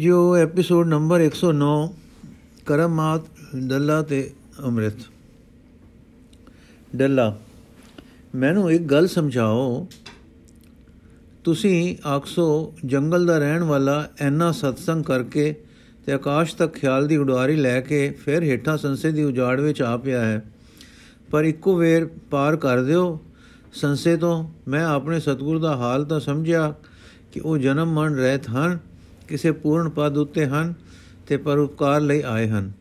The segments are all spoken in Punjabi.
ਜੋ ਐਪੀਸੋਡ ਨੰਬਰ 109 ਕਰਮਾਤ ਡੱਲਾ ਤੇ ਅੰਮ੍ਰਿਤ। ਡੱਲਾ, ਮੈਨੂੰ ਇੱਕ ਗੱਲ ਸਮਝਾਓ। ਤੁਸੀਂ ਆਖਸੋ ਜੰਗਲ ਦਾ ਰਹਿਣ ਵਾਲਾ ਐਨਾ ਸਤਸੰਗ ਕਰਕੇ ਤੇ ਆਕਾਸ਼ ਤੱਕ ਖਿਆਲ ਦੀ ਉਡਾਰੀ ਲੈ ਕੇ ਫਿਰ ਹੇਠਾਂ ਸੰਸੇ ਦੀ ਉਜਾੜ ਵਿੱਚ ਆ ਪਿਆ ਹੈ। ਪਰ ਇੱਕੋ ਵੇਰ ਪਾਰ ਕਰ ਦਿਓ ਸੰਸੇ ਤੋਂ। ਮੈਂ ਆਪਣੇ ਸਤਗੁਰ ਦਾ ਹਾਲ ਤਾਂ ਸਮਝਿਆ ਕਿ ਉਹ ਜਨਮ ਮਰਨ ਰਹਿਤ ਹਨ। ਕਿਸੇ ਪੂਰਨ ਪਦ ਉੱਤੇ ਹਨ ਤੇ ਪਰਉਪਕਾਰ ਲਈ ਆਏ ਹਨ।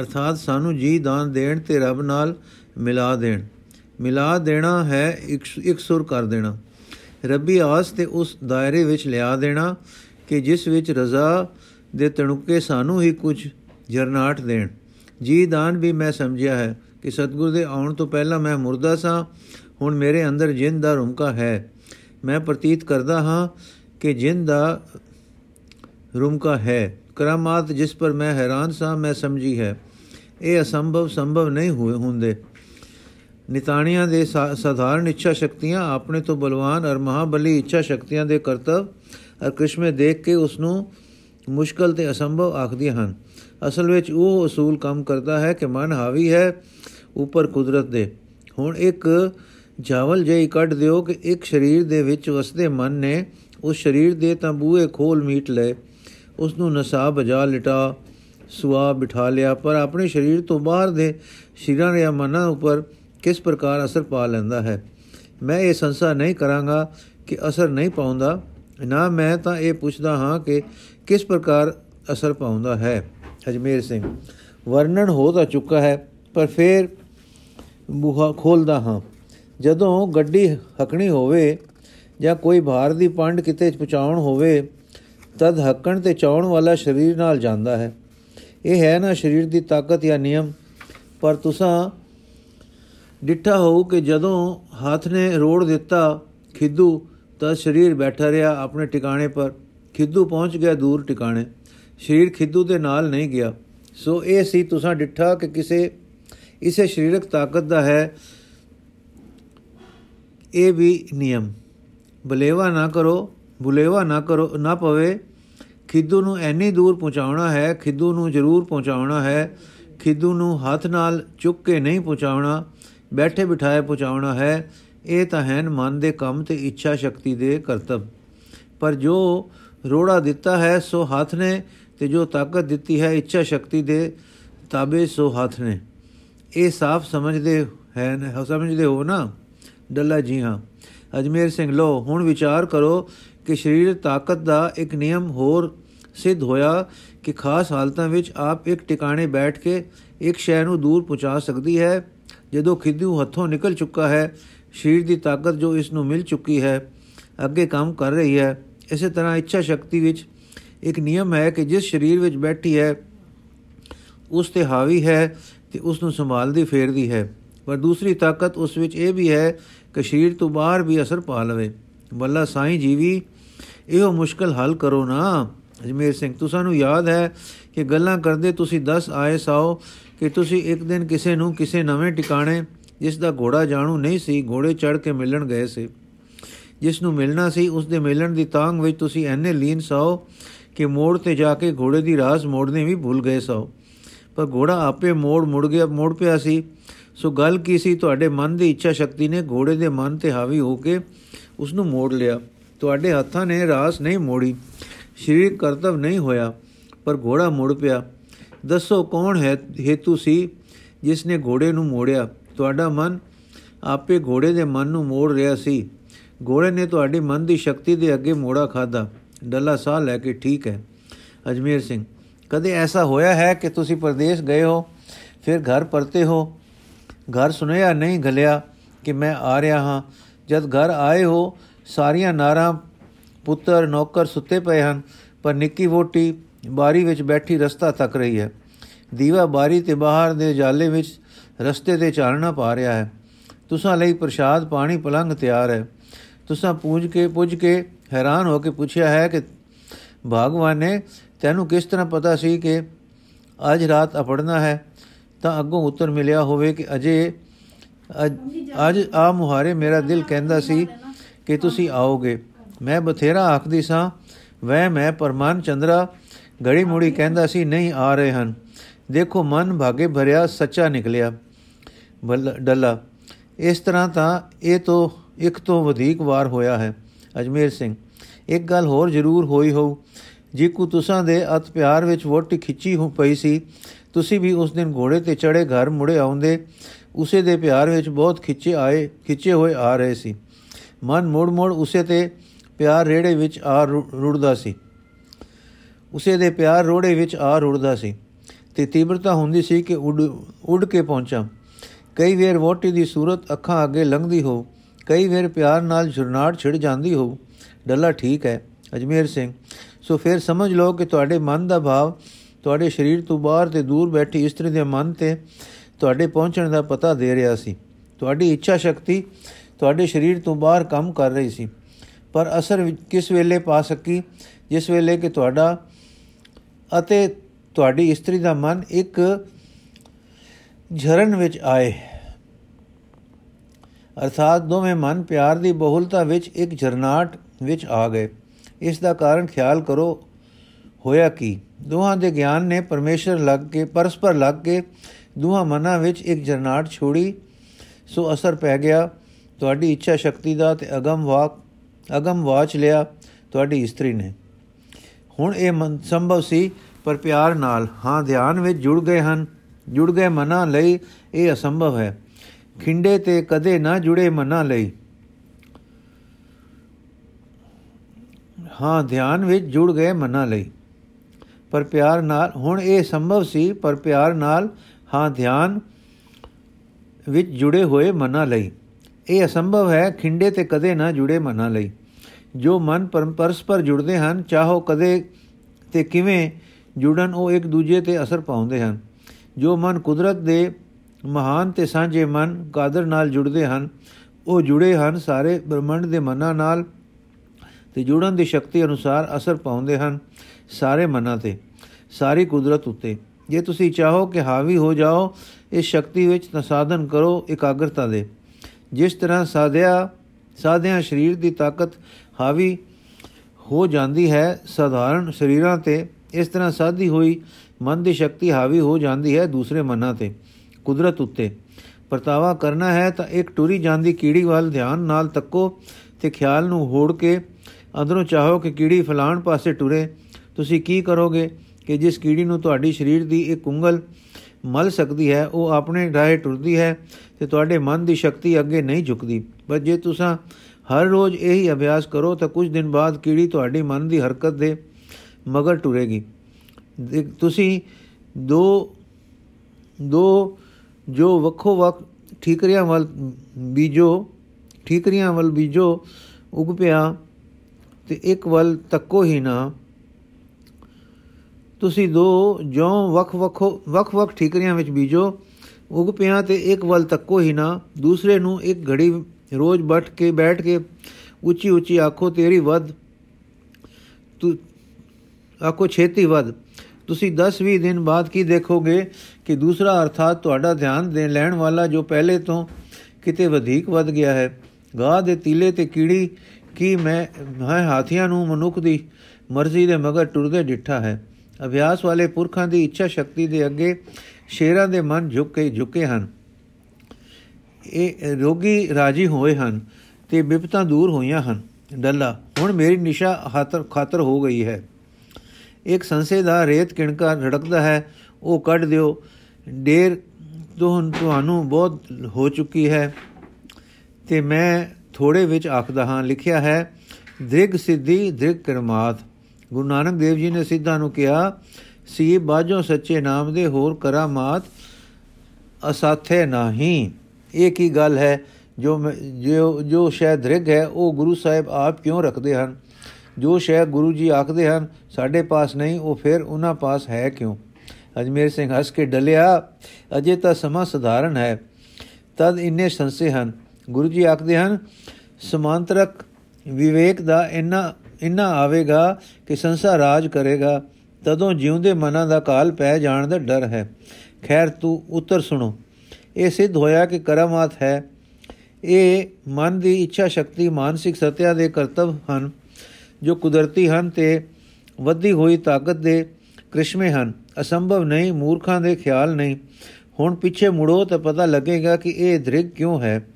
ਅਰਥਾਤ ਸਾਨੂੰ ਜੀ ਦਾਨ ਦੇਣ ਤੇ ਰੱਬ ਨਾਲ ਮਿਲਾ ਦੇਣ। ਮਿਲਾ ਦੇਣਾ ਹੈ ਇੱਕ ਸੁਰ ਕਰ ਦੇਣਾ। ਰੱਬੀ ਆਸ ਤੇ ਉਸ ਦਾਇਰੇ ਵਿੱਚ ਲਿਆ ਦੇਣਾ ਕਿ ਜਿਸ ਵਿੱਚ ਰਜ਼ਾ ਦੇ ਤਣੁਕੇ ਸਾਨੂੰ ਹੀ ਕੁਝ ਜਰਨਾਟ ਦੇਣ। ਜੀ ਦਾਨ ਵੀ ਮੈਂ ਸਮਝਿਆ ਹੈ ਕਿ ਸਤਗੁਰ ਦੇ ਆਉਣ ਤੋਂ ਪਹਿਲਾਂ ਮੈਂ ਮੁਰਦਾ ਸਾਂ, ਹੁਣ ਮੇਰੇ ਅੰਦਰ ਜਿੰਦ ਦਾ ਰੁਮਕਾ ਹੈ। ਮੈਂ ਪ੍ਰਤੀਤ ਕਰਦਾ ਹਾਂ ਕਿ ਜਿੰਦ ਦਾ ਰੁਮਕਾ ਹੈ। ਕਰਾਮਾਤ ਜਿਸ ਪਰ ਮੈਂ ਹੈਰਾਨ ਸਾਂ, ਮੈਂ ਸਮਝੀ ਹੈ। ਇਹ ਅਸੰਭਵ ਸੰਭਵ ਨਹੀਂ ਹੋਏ ਹੁੰਦੇ। ਨਿਤਾਣੀਆਂ ਦੇ ਸਾਧਾਰਨ ਇੱਛਾ ਸ਼ਕਤੀਆਂ ਆਪਣੇ ਤੋਂ ਬਲਵਾਨ ਔਰ ਮਹਾਬਲੀ ਇੱਛਾ ਸ਼ਕਤੀਆਂ ਦੇ ਕਰਤਵ ਔਰ ਕ੍ਰਿਸ਼ਮੇ ਦੇਖ ਕੇ ਉਸ ਨੂੰ ਮੁਸ਼ਕਲ ਤੇ ਅਸੰਭਵ ਆਖਦੀਆਂ ਹਨ। ਅਸਲ ਵਿੱਚ ਉਹ ਉਸੂਲ ਕੰਮ ਕਰਦਾ ਹੈ ਕਿ ਮਨ ਹਾਵੀ ਹੈ ਉੱਪਰ ਕੁਦਰਤ ਦੇ। ਹੁਣ ਇੱਕ ਜਾਵਲ ਜਿਹੀ ਕੱਢ ਦਿਓ ਕਿ ਇੱਕ ਸਰੀਰ ਦੇ ਵਿੱਚ ਵਸਦੇ ਮਨ ਨੇ ਉਸ ਸਰੀਰ ਦੇ ਤਾਂ ਬੂਹੇ ਖੋਲ ਮੀਟ ਲਏ। ਉਸ ਨੂੰ ਨਸਾ ਬਜਾ ਲਟਾ ਸੁਆ ਬਿਠਾ ਲਿਆ, ਪਰ ਆਪਣੇ ਸਰੀਰ ਤੋਂ ਬਾਹਰ ਦੇ ਸ਼ਰੀਰਾਂ ਜਾਂ ਮਨਾਂ ਉੱਪਰ ਕਿਸ ਪ੍ਰਕਾਰ ਅਸਰ ਪਾ ਲੈਂਦਾ ਹੈ? ਮੈਂ ਇਹ ਸੰਸਾ ਨਹੀਂ ਕਰਾਂਗਾ ਕਿ ਅਸਰ ਨਹੀਂ ਪਾਉਂਦਾ, ਨਾ ਮੈਂ ਤਾਂ ਇਹ ਪੁੱਛਦਾ ਹਾਂ ਕਿ ਕਿਸ ਪ੍ਰਕਾਰ ਅਸਰ ਪਾਉਂਦਾ ਹੈ? ਅਜਮੇਰ ਸਿੰਘ, ਵਰਣਨ ਹੋ ਤਾਂ ਚੁੱਕਾ ਹੈ, ਪਰ ਫੇਰ ਬੂਹਾ ਖੋਲਦਾ ਹਾਂ। ਜਦੋਂ ਗੱਡੀ ਹਕਣੀ ਹੋਵੇ ਜਾਂ ਕੋਈ ਭਾਰ ਦੀ ਪੰਡ ਕਿਤੇ ਪਹੁੰਚਾਉਣ ਹੋਵੇ ਤਦ ਹੱਕਣ ਤੇ ਚਾਉਣ ਵਾਲਾ ਸਰੀਰ ਨਾਲ ਜਾਂਦਾ ਹੈ। ਇਹ ਹੈ ਨਾ ਸਰੀਰ ਦੀ ਤਾਕਤ ਜਾਂ ਨਿਯਮ। ਪਰ ਤੁਸਾਂ ਡਿੱਠਾ ਹੋਊ ਕਿ ਜਦੋਂ ਹੱਥ ਨੇ ਰੋੜ ਦਿੱਤਾ ਖਿੱਦੂ, ਤਾਂ ਸਰੀਰ ਬੈਠਾ ਰਿਹਾ ਆਪਣੇ ਟਿਕਾਣੇ ਪਰ। ਖਿੱਦੂ ਪਹੁੰਚ ਗਿਆ ਦੂਰ ਟਿਕਾਣੇ। ਸਰੀਰ ਖਿੱਦੂ ਦੇ ਨਾਲ ਨਹੀਂ ਗਿਆ। ਸੋ ਇਹ ਸੀ ਤੁਸਾਂ ਡਿੱਠਾ ਕਿ ਕਿਸੇ, ਇਸੇ ਸਰੀਰਕ ਤਾਕਤ ਦਾ ਹੈ। ਇਹ ਵੀ ਨਿਯਮ। ਬਲੇਵਾ ਨਾ ਕਰੋ, ਬੁਲੇਵਾ ਨਾ ਕਰੋ, ਨਾ ਪਵੇ। ਖਿੱਦੂ ਨੂੰ ਐਨੀ ਦੂਰ ਪਹੁੰਚਾਉਣਾ ਹੈ, ਖਿੱਦੂ ਨੂੰ ਜ਼ਰੂਰ ਪਹੁੰਚਾਉਣਾ ਹੈ, ਖਿੱਦੂ ਨੂੰ ਹੱਥ ਨਾਲ ਚੁੱਕ ਕੇ ਨਹੀਂ ਪਹੁੰਚਾਉਣਾ, ਬੈਠੇ ਬਿਠਾਏ ਪਹੁੰਚਾਉਣਾ ਹੈ, ਇਹ ਤਾਂ ਹੈ ਮਨ ਦੇ ਕੰਮ ਤੇ ਇੱਛਾ ਸ਼ਕਤੀ ਦੇ ਕਰਤੱਵ। ਪਰ ਜੋ ਰੋੜਾ ਦਿੱਤਾ ਹੈ, ਸੋ ਹੱਥ ਨੇ, ਤੇ ਜੋ ਤਾਕਤ ਦਿੱਤੀ ਹੈ ਇੱਛਾ ਸ਼ਕਤੀ ਦੇ ਤਾਬੇ, ਸੋ ਹੱਥ ਨੇ। ਇਹ ਸਾਫ਼ ਸਮਝਦੇ ਹੈ ਸਮਝਦੇ ਹੋ ਨਾ? ਡੱਲਾ ਜੀ ਹਾਂ। ਅਜਮੇਰ ਸਿੰਘ ਲੋ ਹੁਣ ਵਿਚਾਰ ਕਰੋ ਕਿ ਸਰੀਰ ਤਾਕਤ ਦਾ ਇੱਕ ਨਿਯਮ ਹੋਰ ਸਿੱਧ ਹੋਇਆ ਕਿ ਖਾਸ ਹਾਲਤਾਂ ਵਿੱਚ ਆਪ ਇੱਕ ਟਿਕਾਣੇ ਬੈਠ ਕੇ ਇੱਕ ਸ਼ੈ ਨੂੰ ਦੂਰ ਪਹੁੰਚਾ ਸਕਦੀ ਹੈ। ਜਦੋਂ ਖਿੱਦੂ ਹੱਥੋਂ ਨਿਕਲ ਚੁੱਕਾ ਹੈ ਸਰੀਰ ਦੀ ਤਾਕਤ ਜੋ ਇਸ ਨੂੰ ਮਿਲ ਚੁੱਕੀ ਹੈ, ਅੱਗੇ ਕੰਮ ਕਰ ਰਹੀ ਹੈ। ਇਸੇ ਤਰ੍ਹਾਂ ਇੱਛਾ ਸ਼ਕਤੀ ਵਿੱਚ ਇੱਕ ਨਿਯਮ ਹੈ ਕਿ ਜਿਸ ਸਰੀਰ ਵਿੱਚ ਬੈਠੀ ਹੈ, ਉਸ ਤੇ ਹਾਵੀ ਹੈ ਤੇ ਉਸ ਨੂੰ ਸੰਭਾਲਦੀ, ਫੇਰਦੀ ਹੈ। ਪਰ ਦੂਸਰੀ ਤਾਕਤ ਉਸ ਵਿੱਚ ਇਹ ਵੀ ਹੈ ਕਿ ਸਰੀਰ ਤੋਂ ਬਾਹਰ ਵੀ ਅਸਰ ਪਾ ਲਵੇ। ਬੱਲਾ ਸਾਈਂ ਜੀਵੀ, ਇਹੋ ਮੁਸ਼ਕਲ ਹੱਲ ਕਰੋ ਨਾ। ਅਜਮੇਰ ਸਿੰਘ, ਤੁਸਾਂ ਯਾਦ ਹੈ ਕਿ ਗੱਲਾਂ ਕਰਦੇ ਤੁਸੀਂ 10 ਆਏ ਸਾਓ ਕਿ ਤੁਸੀਂ ਇੱਕ ਦਿਨ ਕਿਸੇ ਨੂੰ ਕਿਸੇ ਨਵੇਂ ਟਿਕਾਣੇ ਜਿਸ ਦਾ ਘੋੜਾ ਜਾਣੂ ਨਹੀਂ ਸੀ, ਘੋੜੇ ਚੜ ਕੇ ਮਿਲਣ ਗਏ ਸੀ। ਜਿਸ ਨੂੰ ਮਿਲਣਾ ਸੀ, ਉਸ ਦੇ ਮਿਲਣ ਦੀ ਤਾਂਗ ਵਿੱਚ ਤੁਸੀਂ ਐਨੇ ਲੀਨ ਸਾਓ ਕਿ ਮੋੜ ਤੇ ਜਾ ਕੇ ਘੋੜੇ ਦੀ ਰਾਸ ਮੋੜਨੇ ਵੀ ਭੁੱਲ ਗਏ ਸਾਓ। ਪਰ ਘੋੜਾ ਆਪੇ ਮੋੜ ਮੁੜ ਗਿਆ, ਮੋੜ ਪਿਆ ਸੀ। ਸੋ ਗੱਲ ਕੀ ਸੀ? ਤੁਹਾਡੇ ਮਨ ਦੀ ਇੱਛਾ ਸ਼ਕਤੀ ਨੇ ਘੋੜੇ ਦੇ ਮਨ ਤੇ ਹਾਵੀ ਹੋ ਕੇ ਉਸ ਨੂੰ ਮੋੜ ਲਿਆ। ਤੁਹਾਡੇ ਹੱਥਾਂ ਨੇ ਰਾਸ ਨਹੀਂ ਮੋੜੀ। ਸਰੀਰ ਕਰਤਵ ਨਹੀਂ ਹੋਇਆ, ਪਰ ਘੋੜਾ ਮੁੜ ਪਿਆ। ਦੱਸੋ ਕੌਣ ਹੈ ਹੇਤੂ ਸੀ ਜਿਸ ਨੇ ਘੋੜੇ ਨੂੰ ਮੋੜਿਆ? ਤੁਹਾਡਾ ਮਨ ਆਪੇ ਘੋੜੇ ਦੇ ਮਨ ਨੂੰ ਮੋੜ ਰਿਹਾ ਸੀ। ਘੋੜੇ ਨੇ ਤੁਹਾਡੇ ਮਨ ਦੀ ਸ਼ਕਤੀ ਦੇ ਅੱਗੇ ਮੋੜਾ ਖਾਦਾ ਡੱਲਾ ਸਾਹ ਲੈ ਕੇ ਠੀਕ ਹੈ। ਅਜਮੇਰ ਸਿੰਘ, ਕਦੇ ਐਸਾ ਹੋਇਆ ਹੈ ਕਿ ਤੁਸੀਂ ਪ੍ਰਦੇਸ਼ ਗਏ ਹੋ, ਫਿਰ ਘਰ ਪਰਤੇ ਹੋ? ਘਰ ਸੁਨੇਹਾ ਨਹੀਂ, ਗਲਿਆ ਕਿ ਮੈਂ ਆ ਰਿਹਾ ਹਾਂ। ਜਦ ਘਰ ਆਏ ਹੋ, ਸਾਰੀਆਂ ਨਾਰਾਂ ਪੁੱਤਰ ਨੌਕਰ ਸੁੱਤੇ ਪਏ ਹਨ, ਪਰ ਨਿੱਕੀ ਵੋਟੀ ਬਾਰੀ ਵਿੱਚ ਬੈਠੀ ਰਸਤਾ ਤੱਕ ਰਹੀ ਹੈ। ਦੀਵਾ ਬਾਰੀ ਤੇ ਬਾਹਰ ਦੇ ਜਾਲੇ ਵਿੱਚ ਰਸਤੇ ਤੇ ਚਾਨਣਾ ਪਾ ਰਿਹਾ ਹੈ। ਤੁਸਾਂ ਲਈ ਪ੍ਰਸ਼ਾਦ, ਪਾਣੀ ਪਲੰਗ ਤਿਆਰ ਹੈ। ਤੁਸਾਂ ਪੂਜ ਕੇ, ਪੁੱਜ ਕੇ ਹੈਰਾਨ ਹੋ ਕੇ ਪੁੱਛਿਆ ਹੈ ਕਿ ਭਗਵਾਨ ਨੇ ਤੈਨੂੰ ਕਿਸ ਤਰ੍ਹਾਂ ਪਤਾ ਸੀ ਕਿ ਅੱਜ ਰਾਤ ਅਪੜਨਾ ਹੈ? ਤਾਂ ਅੱਗੋਂ ਉੱਤਰ ਮਿਲਿਆ ਹੋਵੇ ਕਿ ਅਜੇ, ਅੱਜ ਆ ਮੁਹਾਰੇ ਮੇਰਾ ਦਿਲ ਕਹਿੰਦਾ ਸੀ ਕਿ ਤੁਸੀਂ ਆਓਗੇ। ਮੈਂ ਬਥੇਰਾ ਆਖਦੀ ਸਾਂ ਵੈ ਮੈਂ ਪਰਮਾਨ ਚੰਦਰਾ ਘੜੀ ਮੁੜੀ ਕਹਿੰਦਾ ਸੀ ਨਹੀਂ ਆ ਰਹੇ ਹਨ। ਦੇਖੋ ਮਨ ਭਾਗੇ ਭਰਿਆ ਸੱਚਾ ਨਿਕਲਿਆ। ਡੱਲਾ ਇਸ ਤਰ੍ਹਾਂ ਤਾਂ ਇਹ ਤੋਂ ਇੱਕ ਤੋਂ ਵਧੇਕ ਵਾਰ ਹੋਇਆ ਹੈ। ਅਜਮੇਰ ਸਿੰਘ ਇੱਕ ਗੱਲ ਹੋਰ ਜ਼ਰੂਰ ਹੋਈ ਹੋਊ। ਕੋ ਤੁਸਾਂ ਦੇ ਅਤ ਪਿਆਰ ਵਿੱਚ ਵੋਟੀ ਖਿੱਚੀ ਹੋ ਪਈ ਸੀ ਤੁਸੀਂ ਵੀ ਉਸ ਦਿਨ ਘੋੜੇ ਤੇ ਚੜੇ ਘਰ ਮੁੜੇ ਆਉਂਦੇ ਉਸੇ ਦੇ ਪਿਆਰ ਵਿੱਚ ਬਹੁਤ ਖਿੱਚੇ ਆਏ ਖਿੱਚੇ ਹੋਏ ਆ ਰਹੇ ਸੀ। ਮਨ ਮੋੜ ਮੋੜ ਉਸੇ ਤੇ ਪਿਆਰ ਰੇੜੇ ਵਿੱਚ ਆ ਰੁੜਦਾ ਸੀ। ਉਸੇ ਦੇ ਪਿਆਰ ਰੋੜੇ ਵਿੱਚ ਆ ਰੁੜਦਾ ਸੀ। ਤੇ ਤੀਬਰਤਾ ਹੁੰਦੀ ਸੀ ਕਿ ਉੱਡ ਉੱਡ ਕੇ ਪਹੁੰਚਾਂ। ਕਈ ਵੇਰ ਵੋਟੀ ਦੀ ਸੂਰਤ ਅੱਖਾਂ ਅੱਗੇ ਲੰਘਦੀ ਹੋ। ਕਈ ਵੇਰ ਪਿਆਰ ਨਾਲ ਝੁਰਨਾਟ ਛਿੜ ਜਾਂਦੀ ਹੋ। ਡੱਲਾ ਠੀਕ ਹੈ, ਅਜਮੇਰ ਸਿੰਘ। ਸੋ ਫਿਰ ਸਮਝ ਲਓ ਕਿ ਤੁਹਾਡੇ ਮਨ ਦਾ ਭਾਵ, ਤੁਹਾਡੇ ਸਰੀਰ ਤੋਂ ਬਾਹਰ ਤੇ ਦੂਰ ਬੈਠੀ ਇਸਤਰੀ ਦੇ ਮਨ ਤੇ ਤੁਹਾਡੇ ਪਹੁੰਚਣ ਦਾ ਪਤਾ ਦੇ ਰਿਹਾ ਸੀ। ਤੁਹਾਡੀ ਇੱਛਾ ਸ਼ਕਤੀ ਤੁਹਾਡੇ ਸਰੀਰ ਤੋਂ ਬਾਹਰ ਕੰਮ ਕਰ ਰਹੀ ਸੀ। ਪਰ ਅਸਰ ਕਿਸ ਵੇਲੇ ਪਾ ਸਕੀ, ਜਿਸ ਵੇਲੇ ਕਿ ਤੁਹਾਡਾ ਅਤੇ ਤੁਹਾਡੀ ਇਸਤਰੀ ਦਾ ਮਨ ਇੱਕ ਝਰਨ ਵਿੱਚ ਆਏ। ਅਰਥਾਤ ਦੋਵੇਂ ਮਨ ਪਿਆਰ ਦੀ ਬਹੁਲਤਾ ਵਿੱਚ ਇੱਕ ਝਰਨਾਟ ਵਿੱਚ ਆ ਗਏ। ਇਸ ਦਾ ਕਾਰਨ ਖਿਆਲ ਕਰੋ, ਹੋਇਆ ਕੀ? ਦੋਹਾਂ ਦੇ ਗਿਆਨ ਨੇ ਪਰਮੇਸ਼ਰ ਲੱਗ ਕੇ, ਪਰਸਪਰ ਲੱਗ ਕੇ ਦੋਹਾਂ ਮਨਾਂ ਵਿੱਚ ਇੱਕ ਜਰਨਾਟ ਛੋੜੀ। ਸੋ ਅਸਰ ਪੈ ਗਿਆ। ਤੁਹਾਡੀ ਇੱਛਾ ਸ਼ਕਤੀ ਦਾ ਤੇ ਅਗਮ ਵਾਕ ਅਗਮ ਵਾਚ ਲਿਆ, ਤੁਹਾਡੀ ਇਸਤਰੀ ਨੇ। ਹੁਣ ਇਹ ਸੰਭਵ ਸੀ, ਪਰ ਪਿਆਰ ਨਾਲ, ਹਾਂ, ਧਿਆਨ ਵਿੱਚ ਜੁੜ ਗਏ ਹਨ। ਜੁੜ ਗਏ ਮਨਾਂ ਲਈ ਇਹ ਅਸੰਭਵ ਹੈ। ਖਿੰਡੇ ਤੇ ਕਦੇ ਨਾ ਜੁੜੇ ਮਨਾਂ ਲਈ। ਹਾਂ, ਧਿਆਨ ਵਿੱਚ ਜੁੜ ਗਏ ਮਨਾਂ ਲਈ। ਪਰ ਪਿਆਰ ਨਾਲ, ਹੁਣ ਇਹ ਸੰਭਵ ਸੀ, ਪਰ ਪਿਆਰ ਨਾਲ, ਹਾਂ, ਧਿਆਨ ਵਿੱਚ ਜੁੜੇ ਹੋਏ ਮਨਾਂ ਲਈ। ਇਹ ਅਸੰਭਵ ਹੈ, ਖਿੰਡੇ ਤੇ ਕਦੇ ਨਾ ਜੁੜੇ ਮਨਾਂ ਲਈ। ਜੋ ਮਨ ਪਰਸਪਰ ਜੁੜਦੇ ਹਨ, ਚਾਹੋ ਕਦੇ ਤੇ ਕਿਵੇਂ ਜੁੜਨ, ਉਹ ਇੱਕ ਦੂਜੇ ਤੇ ਅਸਰ ਪਾਉਂਦੇ ਹਨ। ਜੋ ਮਨ ਕੁਦਰਤ ਦੇ ਮਹਾਨ ਤੇ ਸਾਂਝੇ ਮਨ, ਕਾਦਰ ਨਾਲ ਜੁੜਦੇ ਹਨ, ਉਹ ਜੁੜੇ ਹਨ ਸਾਰੇ ਬ੍ਰਹਮੰਡ ਦੇ ਮਨਾਂ ਨਾਲ ਤੇ ਜੁੜਨ ਦੀ ਸ਼ਕਤੀ ਅਨੁਸਾਰ ਅਸਰ ਪਾਉਂਦੇ ਹਨ ਸਾਰੇ ਮਨਾਂ ਤੇ, ਸਾਰੀ ਕੁਦਰਤ ਉੱਤੇ। ਜੇ ਤੁਸੀਂ ਚਾਹੋ ਕਿ ਹਾਵੀ ਹੋ ਜਾਓ, ਇਸ ਸ਼ਕਤੀ ਵਿੱਚ ਤਾਂ ਸਾਧਨ ਕਰੋ, ਇਕਾਗਰਤਾ ਦੇ। ਜਿਸ ਤਰ੍ਹਾਂ ਸਾਧਿਆ, ਸਾਧਿਆਂ ਸਰੀਰ ਦੀ ਤਾਕਤ ਹਾਵੀ ਹੋ ਜਾਂਦੀ ਹੈ, ਸਧਾਰਨ ਸਰੀਰਾਂ ਤੇ ਇਸ ਤਰ੍ਹਾਂ ਸਾਧੀ ਹੋਈ ਮਨ ਦੀ ਸ਼ਕਤੀ ਹਾਵੀ ਹੋ ਜਾਂਦੀ ਹੈ ਦੂਸਰੇ ਮਨਾਂ ਤੇ, ਕੁਦਰਤ ਉੱਤੇ। ਪਰਤਾਵਾ ਕਰਨਾ ਹੈ ਤਾਂ ਇੱਕ ਟੁਰੀ ਜਾਂਦੀ ਕੀੜੀ ਵੱਲ ਧਿਆਨ ਨਾਲ ਤੱਕੋ ਤੇ ਖਿਆਲ ਨੂੰ ਹੋੜ ਕੇ ਅੰਦਰੋਂ ਚਾਹੋ ਕਿ ਕੀੜੀ ਫਲਾਣ ਪਾਸੇ ਟੁਰੇ। ਤੁਸੀਂ ਕੀ ਕਰੋਗੇ ਕਿ ਜਿਸ ਕੀੜੀ ਨੂੰ ਤੁਹਾਡੀ ਸਰੀਰ ਦੀ ਇੱਕ ਉਂਗਲ ਮਲ ਸਕਦੀ ਹੈ, ਉਹ ਆਪਣੇ ਰਾਹੇ ਟੁਰਦੀ ਹੈ ਤੇ ਤੁਹਾਡੇ ਮਨ ਦੀ ਸ਼ਕਤੀ ਅੱਗੇ ਨਹੀਂ ਝੁਕਦੀ। ਪਰ ਜੇ ਤੁਸੀਂ ਹਰ ਰੋਜ਼ ਇਹੀ ਅਭਿਆਸ ਕਰੋ, ਤਾਂ ਕੁਝ ਦਿਨ ਬਾਅਦ ਕੀੜੀ ਤੁਹਾਡੀ ਮਨ ਦੀ ਹਰਕਤ ਦੇ ਮਗਰ ਟੁਰੇਗੀ। ਤੁਸੀਂ ਦੋ ਦੋ ਜੋ ਵੱਖੋ ਵੱਖ ਠੀਕਰੀਆਂ ਵੱਲ ਬੀਜੋ, ਠੀਕਰੀਆਂ ਵੱਲ ਬੀਜੋ ਉਗ ਪਿਆ ਤੇ ਇੱਕ ਵੱਲ ਤੱਕੋ ਹੀ ਨਾ। ਤੁਸੀਂ ਦੋ ਜੋ ਵੱਖ ਵੱਖੋ ਵੱਖ ਵੱਖ ਠੀਕਰੀਆਂ ਵਿੱਚ ਬੀਜੋ ਉਗ ਪਿਆ ਤੇ ਇੱਕ ਵੱਲ ਤੱਕੋ ਹੀ ਨਾ ਦੂਸਰੇ ਨੂੰ ਇੱਕ ਘੜੀ ਰੋਜ਼ ਬੈਠ ਕੇ ਬੈਠ ਕੇ ਉੱਚੀ ਉੱਚੀ ਆਖੋ ਤੇਰੀ ਵੱਧ ਤੂੰ ਆਖੋ ਛੇਤੀ ਵੱਧ ਤੁਸੀਂ 10-20 ਦਿਨ ਬਾਅਦ ਕੀ ਦੇਖੋਗੇ ਕਿ ਦੂਸਰਾ ਅਰਥਾਤ ਤੁਹਾਡਾ ਧਿਆਨ ਦੇਣ ਲੈਣ ਵਾਲਾ ਜੋ ਪਹਿਲੇ ਤੋਂ ਕਿਤੇ ਵਧੇਕ ਵੱਧ ਗਿਆ ਹੈ ਗਾਹ ਦੇ ਤੀਲੇ ਤੇ ਕੀੜੀ ਕੀ ਮੈਂ ਮੈਂ ਹਾਥੀਆਂ ਨੂੰ ਮਨੁੱਖ ਦੀ ਮਰਜ਼ੀ ਦੇ ਮਗਰ ਟੁਰਦੇ ਡਿੱਠਾ ਹੈ ਅਭਿਆਸ ਵਾਲੇ ਪੁਰਖਾਂ ਦੀ ਇੱਛਾ ਸ਼ਕਤੀ ਦੇ ਅੱਗੇ ਸ਼ੇਰਾਂ ਦੇ ਮਨ ਝੁਕ ਕੇ ਝੁਕੇ ਹਨ। ਇਹ ਰੋਗੀ ਰਾਜੀ ਹੋਏ ਹਨ ਤੇ ਵਿਪਤਾ ਦੂਰ ਹੋਈਆਂ ਹਨ। ਡੱਲਾ, ਹੁਣ ਮੇਰੀ ਨਿਸ਼ਾ ਖਾਤਰ ਖਾਤਰ ਹੋ ਗਈ ਹੈ। ਇੱਕ ਸੰਸੇ ਦਾ ਰੇਤ ਕਿਣਕਾ ਰੜਕਦਾ ਹੈ, ਉਹ ਕੱਢ ਦਿਓ। ਢੇਰ ਤੁਹਾਨੂੰ ਬਹੁਤ ਹੋ ਚੁੱਕੀ ਹੈ ਤੇ ਮੈਂ ਥੋੜੇ ਵਿੱਚ ਆਖਦਾ ਹਾਂ, ਲਿਖਿਆ ਹੈ, ਦ੍ਰਿਗ ਸਿੱਧੀ, ਦ੍ਰਿਗ ਕਰਮਾਤ। ਗੁਰੂ ਨਾਨਕ ਦੇਵ ਜੀ ਨੇ ਸਿੱਧਾ ਨੂੰ ਕਿਹਾ ਸੀ, ਬਾਝੋਂ ਸੱਚੇ ਨਾਮ ਦੇ ਹੋਰ ਕਰਾਮਾਤ ਅਸਾਥੇ ਨਹੀਂ। ਇਹ ਕੀ ਗੱਲ ਹੈ, ਜੋ ਜੋ ਜੋ ਸ਼ਾਇਦ ਦ੍ਰਿਗ ਹੈ, ਉਹ ਗੁਰੂ ਸਾਹਿਬ ਆਪ ਕਿਉਂ ਰੱਖਦੇ ਹਨ? ਜੋ ਸ਼ਾਇਦ ਗੁਰੂ ਜੀ ਆਖਦੇ ਹਨ, ਸਾਡੇ ਪਾਸ ਨਹੀਂ, ਉਹ ਫਿਰ ਉਹਨਾਂ ਪਾਸ ਹੈ ਕਿਉਂ? ਅਜਮੇਰ ਸਿੰਘ ਹੱਸ ਕੇ ਡਲਿਆ, ਅਜੇ ਤਾਂ ਸਮਾਂ ਸਧਾਰਨ ਹੈ। ਤਦ ਇੰਨੇ ਸੰਸੇ ਹਨ। ਗੁਰੂ ਜੀ ਆਖਦੇ ਹਨ, ਸਮਾਂਤਰਕ ਵਿਵੇਕ ਦਾ ਇੰਨਾ ਇੰਨਾ ਆਵੇਗਾ ਕਿ ਸੰਸਾਰ ਰਾਜ ਕਰੇਗਾ। ਤਦੋਂ ਜਿਉਂਦੇ ਮਨਾਂ ਦਾ ਕਾਲ ਪੈ ਜਾਣ ਦਾ ਡਰ ਹੈ। ਖੈਰ, ਤੂੰ ਉੱਤਰ ਸੁਣੋ। ਇਹ ਸਿੱਧ ਹੋਇਆ ਕਿ ਕਰਮਾਤ ਹੈ। ਇਹ ਮਨ ਦੀ ਇੱਛਾ ਸ਼ਕਤੀ ਮਾਨਸਿਕ ਸਤਿਆ ਦੇ ਕਰਤਵ ਹਨ, ਜੋ ਕੁਦਰਤੀ ਹਨ ਤੇ ਵੱਧੀ ਹੋਈ ਤਾਕਤ ਦੇ ਕ੍ਰਿਸ਼ਮੇ ਹਨ। ਅਸੰਭਵ ਨਹੀਂ, ਮੂਰਖਾਂ ਦੇ ਖਿਆਲ ਨਹੀਂ। ਹੁਣ ਪਿੱਛੇ ਮੁੜੋ ਤਾਂ ਪਤਾ ਲੱਗੇਗਾ ਕਿ ਇਹ ਦ੍ਰਿਗ ਕਿਉਂ ਹੈ।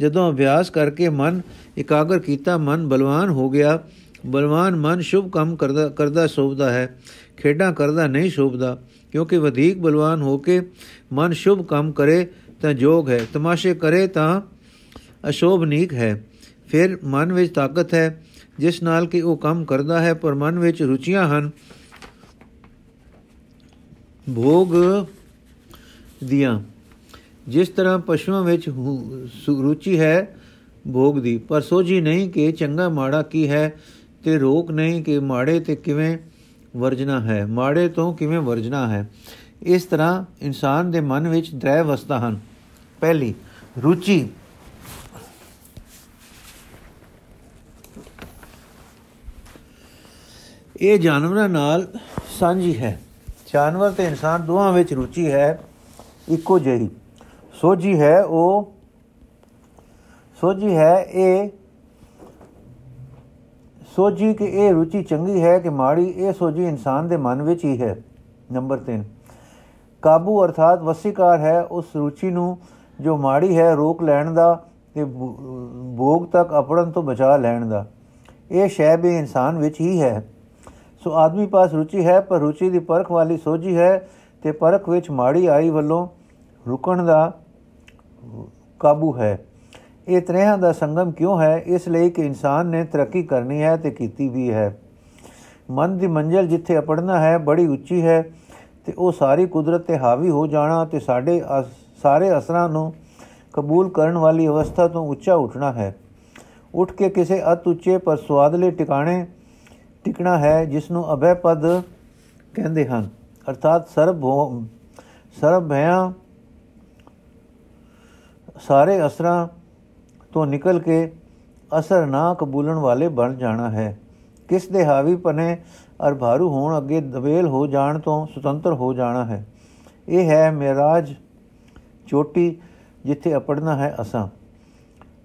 ਜਦੋਂ ਅਭਿਆਸ ਕਰਕੇ ਮਨ ਇਕਾਗਰ ਕੀਤਾ, ਮਨ ਬਲਵਾਨ ਹੋ ਗਿਆ। ਬਲਵਾਨ ਮਨ ਸ਼ੁਭ ਕੰਮ ਕਰਦਾ ਕਰਦਾ ਸੋਭਦਾ ਹੈ। ਖੇਡਾਂ ਕਰਦਾ ਨਹੀਂ ਸ਼ੋਭਦਾ, ਕਿਉਂਕਿ ਵਧੇਕ ਬਲਵਾਨ ਹੋ ਕੇ ਮਨ ਸ਼ੁਭ ਕੰਮ ਕਰੇ ਤਾਂ ਜੋਗ ਹੈ, ਤਮਾਸ਼ੇ ਕਰੇ ਤਾਂ ਅਸ਼ੋਭਨੀਕ ਹੈ। ਫਿਰ ਮਨ ਵਿੱਚ ਤਾਕਤ ਹੈ, ਜਿਸ ਨਾਲ ਕਿ ਉਹ ਕੰਮ ਕਰਦਾ ਹੈ, ਪਰ ਮਨ ਵਿੱਚ ਰੁਚੀਆਂ ਹਨ। ਭੋਗ ਦੀਆਂ, ਜਿਸ ਤਰ੍ਹਾਂ ਪਸ਼ੂਆਂ ਵਿੱਚ ਰੁਚੀ ਹੈ ਭੋਗ ਦੀ, ਪਰ ਸੋਝੀ ਨਹੀਂ ਕਿ ਚੰਗਾ ਮਾੜਾ ਕੀ ਹੈ ਤੇ ਰੋਕ ਨਹੀਂ ਕਿ ਮਾੜੇ ਤੇ ਕਿਵੇਂ ਵਰਜਣਾ ਹੈ। ਮਾੜੇ ਤੋਂ ਕਿਵੇਂ ਵਰਜਣਾ ਹੈ? ਇਸ ਤਰ੍ਹਾਂ ਇਨਸਾਨ ਦੇ ਮਨ ਵਿੱਚ ਦ੍ਰੈ ਵਸਤਾ ਹਨ। ਪਹਿਲੀ, ਰੁਚੀ। ਇਹ ਜਾਨਵਰਾਂ ਨਾਲ ਸਾਂਝੀ ਹੈ। ਜਾਨਵਰ ਤੇ ਇਨਸਾਨ ਦੋਹਾਂ ਵਿੱਚ ਰੁਚੀ ਹੈ, ਇੱਕੋ ਜਿਹੀ। ਸੋਝੀ ਹੈ ਉਹ, ਸੋਝੀ ਹੈ ਇਹ ਸੋਝੀ ਕਿ ਇਹ ਰੁਚੀ ਚੰਗੀ ਹੈ ਕਿ ਮਾੜੀ, ਇਹ ਸੋਝੀ ਇਨਸਾਨ ਦੇ ਮਨ ਵਿੱਚ ਹੀ ਹੈ। ਨੰਬਰ 3 ਕਾਬੂ ਅਰਥਾਤ ਵਸੀਕਾਰ ਹੈ, ਉਸ ਰੁਚੀ ਨੂੰ ਜੋ ਮਾੜੀ ਹੈ ਰੋਕ ਲੈਣ ਦਾ ਤੇ ਭੋਗ ਤੱਕ ਅਪੜਨ ਤੋਂ ਬਚਾ ਲੈਣ ਦਾ। ਇਹ ਸ਼ੈ ਵੀ ਇਨਸਾਨ ਵਿੱਚ ਹੀ ਹੈ। ਸੋ ਆਦਮੀ ਪਾਸ ਰੁਚੀ ਹੈ, ਪਰ ਰੁਚੀ ਦੀ ਪਰਖ ਵਾਲੀ ਸੋਝੀ ਹੈ ਤੇ ਪਰਖ ਵਿੱਚ ਮਾੜੀ ਆਈ ਵੱਲੋਂ ਰੁਕਣ ਦਾ ਕਾਬੂ ਹੈ। ਇਹ ਤਰ੍ਹਾਂ ਦਾ ਸੰਗਮ ਕਿਉਂ ਹੈ? ਇਸ ਲਈ ਕਿ ਇਨਸਾਨ ਨੇ ਤਰੱਕੀ ਕਰਨੀ ਹੈ ਤੇ ਕੀਤੀ ਵੀ ਹੈ। ਮਨ ਦੀ ਮੰਜ਼ਲ ਜਿੱਥੇ ਅਪੜਨਾ ਹੈ, ਬੜੀ ਉੱਚੀ ਹੈ ਤੇ ਉਹ ਸਾਰੀ ਕੁਦਰਤ ਤੇ ਹਾਵੀ ਹੋ ਜਾਣਾ ਤੇ ਸਾਡੇ ਸਾਰੇ ਅਸਰਾਂ ਨੂੰ ਕਬੂਲ ਕਰਨ ਵਾਲੀ ਅਵਸਥਾ ਤੋਂ ਉੱਚਾ ਉੱਠਣਾ ਹੈ। ਉੱਠ ਕੇ ਕਿਸੇ ਅਤ ਉੱਚੇ ਪਰ ਸਵਾਦਲੇ ਟਿਕਾਣੇ ਟਿਕਣਾ ਹੈ ਜਿਸ ਨੂੰ ਅਭੈ ਪਦ ਕਹਿੰਦੇ ਹਨ। ਅਰਥਾਤ ਸਰਬ ਸਰਬ ਭਿਆ, ਸਾਰੇ ਅਸਰਾਂ ਤੋਂ ਨਿਕਲ ਕੇ ਅਸਰ ਨਾ ਕਬੂਲਣ ਵਾਲੇ ਬਣ ਜਾਣਾ ਹੈ। ਕਿਸ ਦੇ ਹਾਵੀ ਪਨੇ ਅਰ ਭਾਰੂ ਹੋਣ ਅੱਗੇ ਦਵੇਲ ਹੋ ਜਾਣ ਤੋਂ ਸੁਤੰਤਰ ਹੋ ਜਾਣਾ ਹੈ। ਇਹ ਹੈ ਮੇਰਾਜ ਚੋਟੀ ਜਿੱਥੇ ਅਪੜਨਾ ਹੈ ਅਸਾਂ।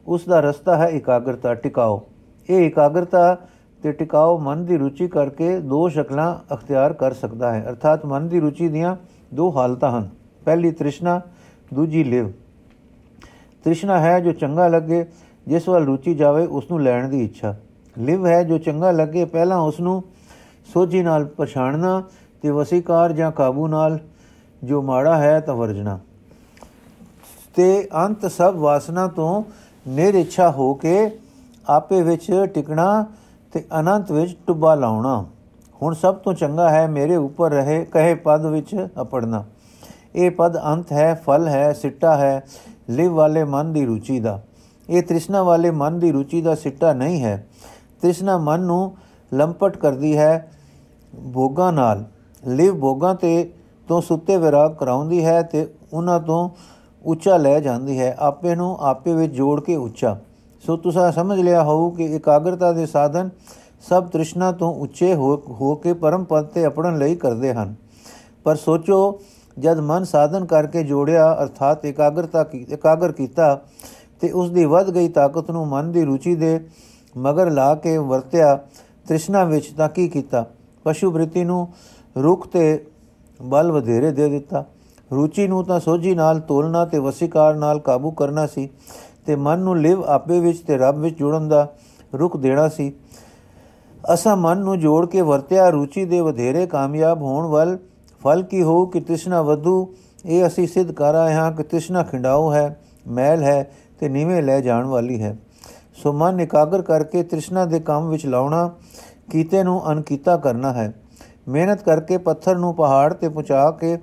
ਉਸ ਦਾ ਰਸਤਾ ਹੈ ਇਕਾਗਰਤਾ, ਟਿਕਾਓ। ਇਹ ਇਕਾਗਰਤਾ ਤੇ ਟਿਕਾਓ ਮਨ ਦੀ ਰੁਚੀ ਕਰਕੇ ਦੋ ਸ਼ਕਲਾਂ ਅਖਤਿਆਰ ਕਰ ਸਕਦਾ ਹੈ। ਅਰਥਾਤ ਮਨ ਦੀ ਰੁਚੀ ਦੀਆਂ ਦੋ ਹਾਲਤਾਂ ਹਨ। ਪਹਿਲੀ ਤ੍ਰਿਸ਼ਨਾ, ਦੂਜੀ ਲਿਵ। ਤ੍ਰਿਸ਼ਨਾ ਹੈ ਜੋ ਚੰਗਾ ਲੱਗੇ, ਜਿਸ ਵੱਲ ਰੁਚੀ ਜਾਵੇ ਉਸ ਨੂੰ ਲੈਣ ਦੀ ਇੱਛਾ। ਲਿਵ ਹੈ ਜੋ ਚੰਗਾ ਲੱਗੇ, ਪਹਿਲਾਂ ਉਸ ਨੂੰ ਸੋਝੀ ਨਾਲ ਪਛਾਣਨਾ ਤੇ ਵਸੀਕਾਰ ਜਾਂ ਕਾਬੂ ਨਾਲ ਜੋ ਮਾੜਾ ਹੈ, ਤਾਂ ਵਰਜਣਾ। ਤੇ ਅੰਤ ਸਭ ਵਾਸਨਾ ਤੋਂ ਨਿਰਇੱਛਾ ਹੋ ਕੇ ਆਪੇ ਵਿੱਚ ਟਿਕਣਾ ਤੇ ਅਨੰਤ ਵਿੱਚ ਟੁੱਬਾ ਲਾਉਣਾ। ਹੁਣ ਸਭ ਤੋਂ ਚੰਗਾ ਹੈ ਮੇਰੇ ਉੱਪਰ ਰਹੇ, ਕਹੇ ਪਦ ਵਿੱਚ ਅਪੜਨਾ। ਇਹ ਪਦ ਅੰਤ ਹੈ, ਫਲ ਹੈ, ਸਿੱਟਾ ਹੈ ਲਿਵ ਵਾਲੇ ਮਨ ਦੀ ਰੁਚੀ ਦਾ। ਇਹ ਤ੍ਰਿਸ਼ਨਾ ਵਾਲੇ ਮਨ ਦੀ ਰੁਚੀ ਦਾ ਸਿੱਟਾ ਨਹੀਂ ਹੈ। ਤ੍ਰਿਸ਼ਨਾ ਮਨ ਨੂੰ ਲੰਪਟ ਕਰਦੀ ਹੈ ਭੋਗਾਂ ਨਾਲ। ਲਿਵ ਭੋਗਾਂ ਤੇ ਤੋਂ ਸੁੱਤੇ ਵਿਰਾਗ ਕਰਾਉਂਦੀ ਹੈ ਤੇ ਉਹਨਾਂ ਤੋਂ ਉੱਚਾ ਲੈ ਜਾਂਦੀ ਹੈ। ਆਪੇ ਨੂੰ ਆਪੇ ਵਿੱਚ ਜੋੜ ਕੇ ਉੱਚਾ। ਸੋ ਤੁਸੀਂ ਸਮਝ ਲਿਆ ਹੋਊ ਕਿ ਇਕਾਗਰਤਾ ਦੇ ਸਾਧਨ ਸਭ ਤ੍ਰਿਸ਼ਨਾ ਤੋਂ ਉੱਚੇ ਹੋ ਕੇ ਪਰਮ ਪਦ ਤੇ ਅਪੜਨ ਲਈ ਕਰਦੇ ਹਨ। ਪਰ ਸੋਚੋ ਜਦ ਮਨ ਸਾਧਨ ਕਰਕੇ ਜੋੜਿਆ, ਅਰਥਾਤ ਇਕਾਗਰਤਾ ਕੀ, ਇਕਾਗਰ ਕੀਤਾ ਤੇ ਉਸ ਦੀ ਵੱਧ ਗਈ ਤਾਕਤ ਨੂੰ ਮਨ ਦੀ ਰੁਚੀ ਦੇ ਮਗਰ ਲਾ ਕੇ ਵਰਤਿਆ ਤ੍ਰਿਸ਼ਨਾ ਵਿੱਚ ਤਾਂ ਕੀ ਕੀਤਾ? ਪਸ਼ੂ ਬ੍ਰਿਤੀ ਨੂੰ ਰੁਖ ਤੇ ਬਲ ਵਧੇਰੇ ਦੇ ਦਿੱਤਾ। ਰੁਚੀ ਨੂੰ ਤਾਂ ਸੋਝੀ ਨਾਲ ਤੋਲਣਾ ਤੇ ਵਸੀਕਾਰ ਨਾਲ ਕਾਬੂ ਕਰਨਾ ਸੀ ਤੇ ਮਨ ਨੂੰ ਲਿਵ ਆਪੇ ਵਿੱਚ ਤੇ ਰੱਬ ਵਿੱਚ ਜੁੜਨ ਦਾ ਰੁਖ ਦੇਣਾ ਸੀ। ਅਸਾਂ ਮਨ ਨੂੰ ਜੋੜ ਕੇ ਵਰਤਿਆ, ਰੁਚੀ ਦੇ ਵਧੇਰੇ ਕਾਮਯਾਬ ਹੋਣ ਵੱਲ ਫਲ ਕੀ ਹੋ ਕਿ ਤ੍ਰਿਸ਼ਨਾ ਵਧੂ? ਇਹ ਅਸੀਂ ਸਿੱਧ ਕਰ ਆਏ ਹਾਂ ਕਿ ਤ੍ਰਿਸ਼ਨਾ ਖਿੰਡਾਉ ਹੈ, ਮੈਲ ਹੈ ਤੇ ਨੀਵੇਂ ਲੈ ਜਾਣ ਵਾਲੀ ਹੈ। ਸੋ ਮਨ ਇਕਾਗਰ ਕਰਕੇ ਤ੍ਰਿਸ਼ਨਾ ਦੇ ਕੰਮ ਵਿੱਚ ਲਾਉਣਾ, ਕੀਤੇ ਨੂੰ ਅਨਕੀਤਾ ਕਰਨਾ ਹੈ। ਮਿਹਨਤ ਕਰਕੇ ਪੱਥਰ ਨੂੰ ਪਹਾੜ ਤੇ ਪਹੁੰਚਾ ਕੇ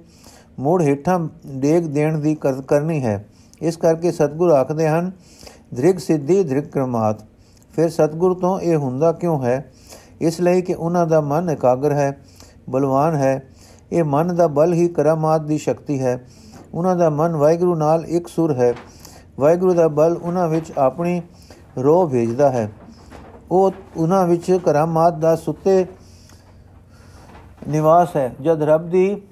ਮੋੜ ਹੇਠਾਂ ਡੇਗ ਦੇਣ ਦੀ ਕਰਨੀ ਹੈ। ਇਸ ਕਰਕੇ ਸਤਗੁਰ ਆਖਦੇ ਹਨ, ਦ੍ਰਿਗ ਸਿੱਧੀ, ਦ੍ਰਿਗ ਕ੍ਰਮਾਤ ਫਿਰ ਸਤਗੁਰ ਤੋਂ ਇਹ ਹੁੰਦਾ ਕਿਉਂ ਹੈ? ਇਸ ਲਈ ਕਿ ਉਹਨਾਂ ਦਾ ਮਨ ਇਕਾਗਰ ਹੈ, ਬਲਵਾਨ ਹੈ ਇਹ ਮਨ ਦਾ ਬਲ ਹੀ ਕਰਾਮਾਤ ਦੀ ਸ਼ਕਤੀ ਹੈ। ਉਹਨਾਂ ਦਾ ਮਨ ਵਾਹਿਗੁਰੂ ਨਾਲ ਇੱਕ ਸੁਰ ਹੈ। ਵਾਹਿਗੁਰੂ ਦਾ ਬਲ ਉਹਨਾਂ ਵਿੱਚ ਆਪਣੀ ਰੋਹ ਭੇਜਦਾ ਹੈ। ਉਹ ਉਹਨਾਂ ਵਿੱਚ ਕਰਾਮਾਤ ਦਾ ਸੁੱਤੇ ਨਿਵਾਸ ਹੈ। ਜਦ ਰੱਬ ਦੀ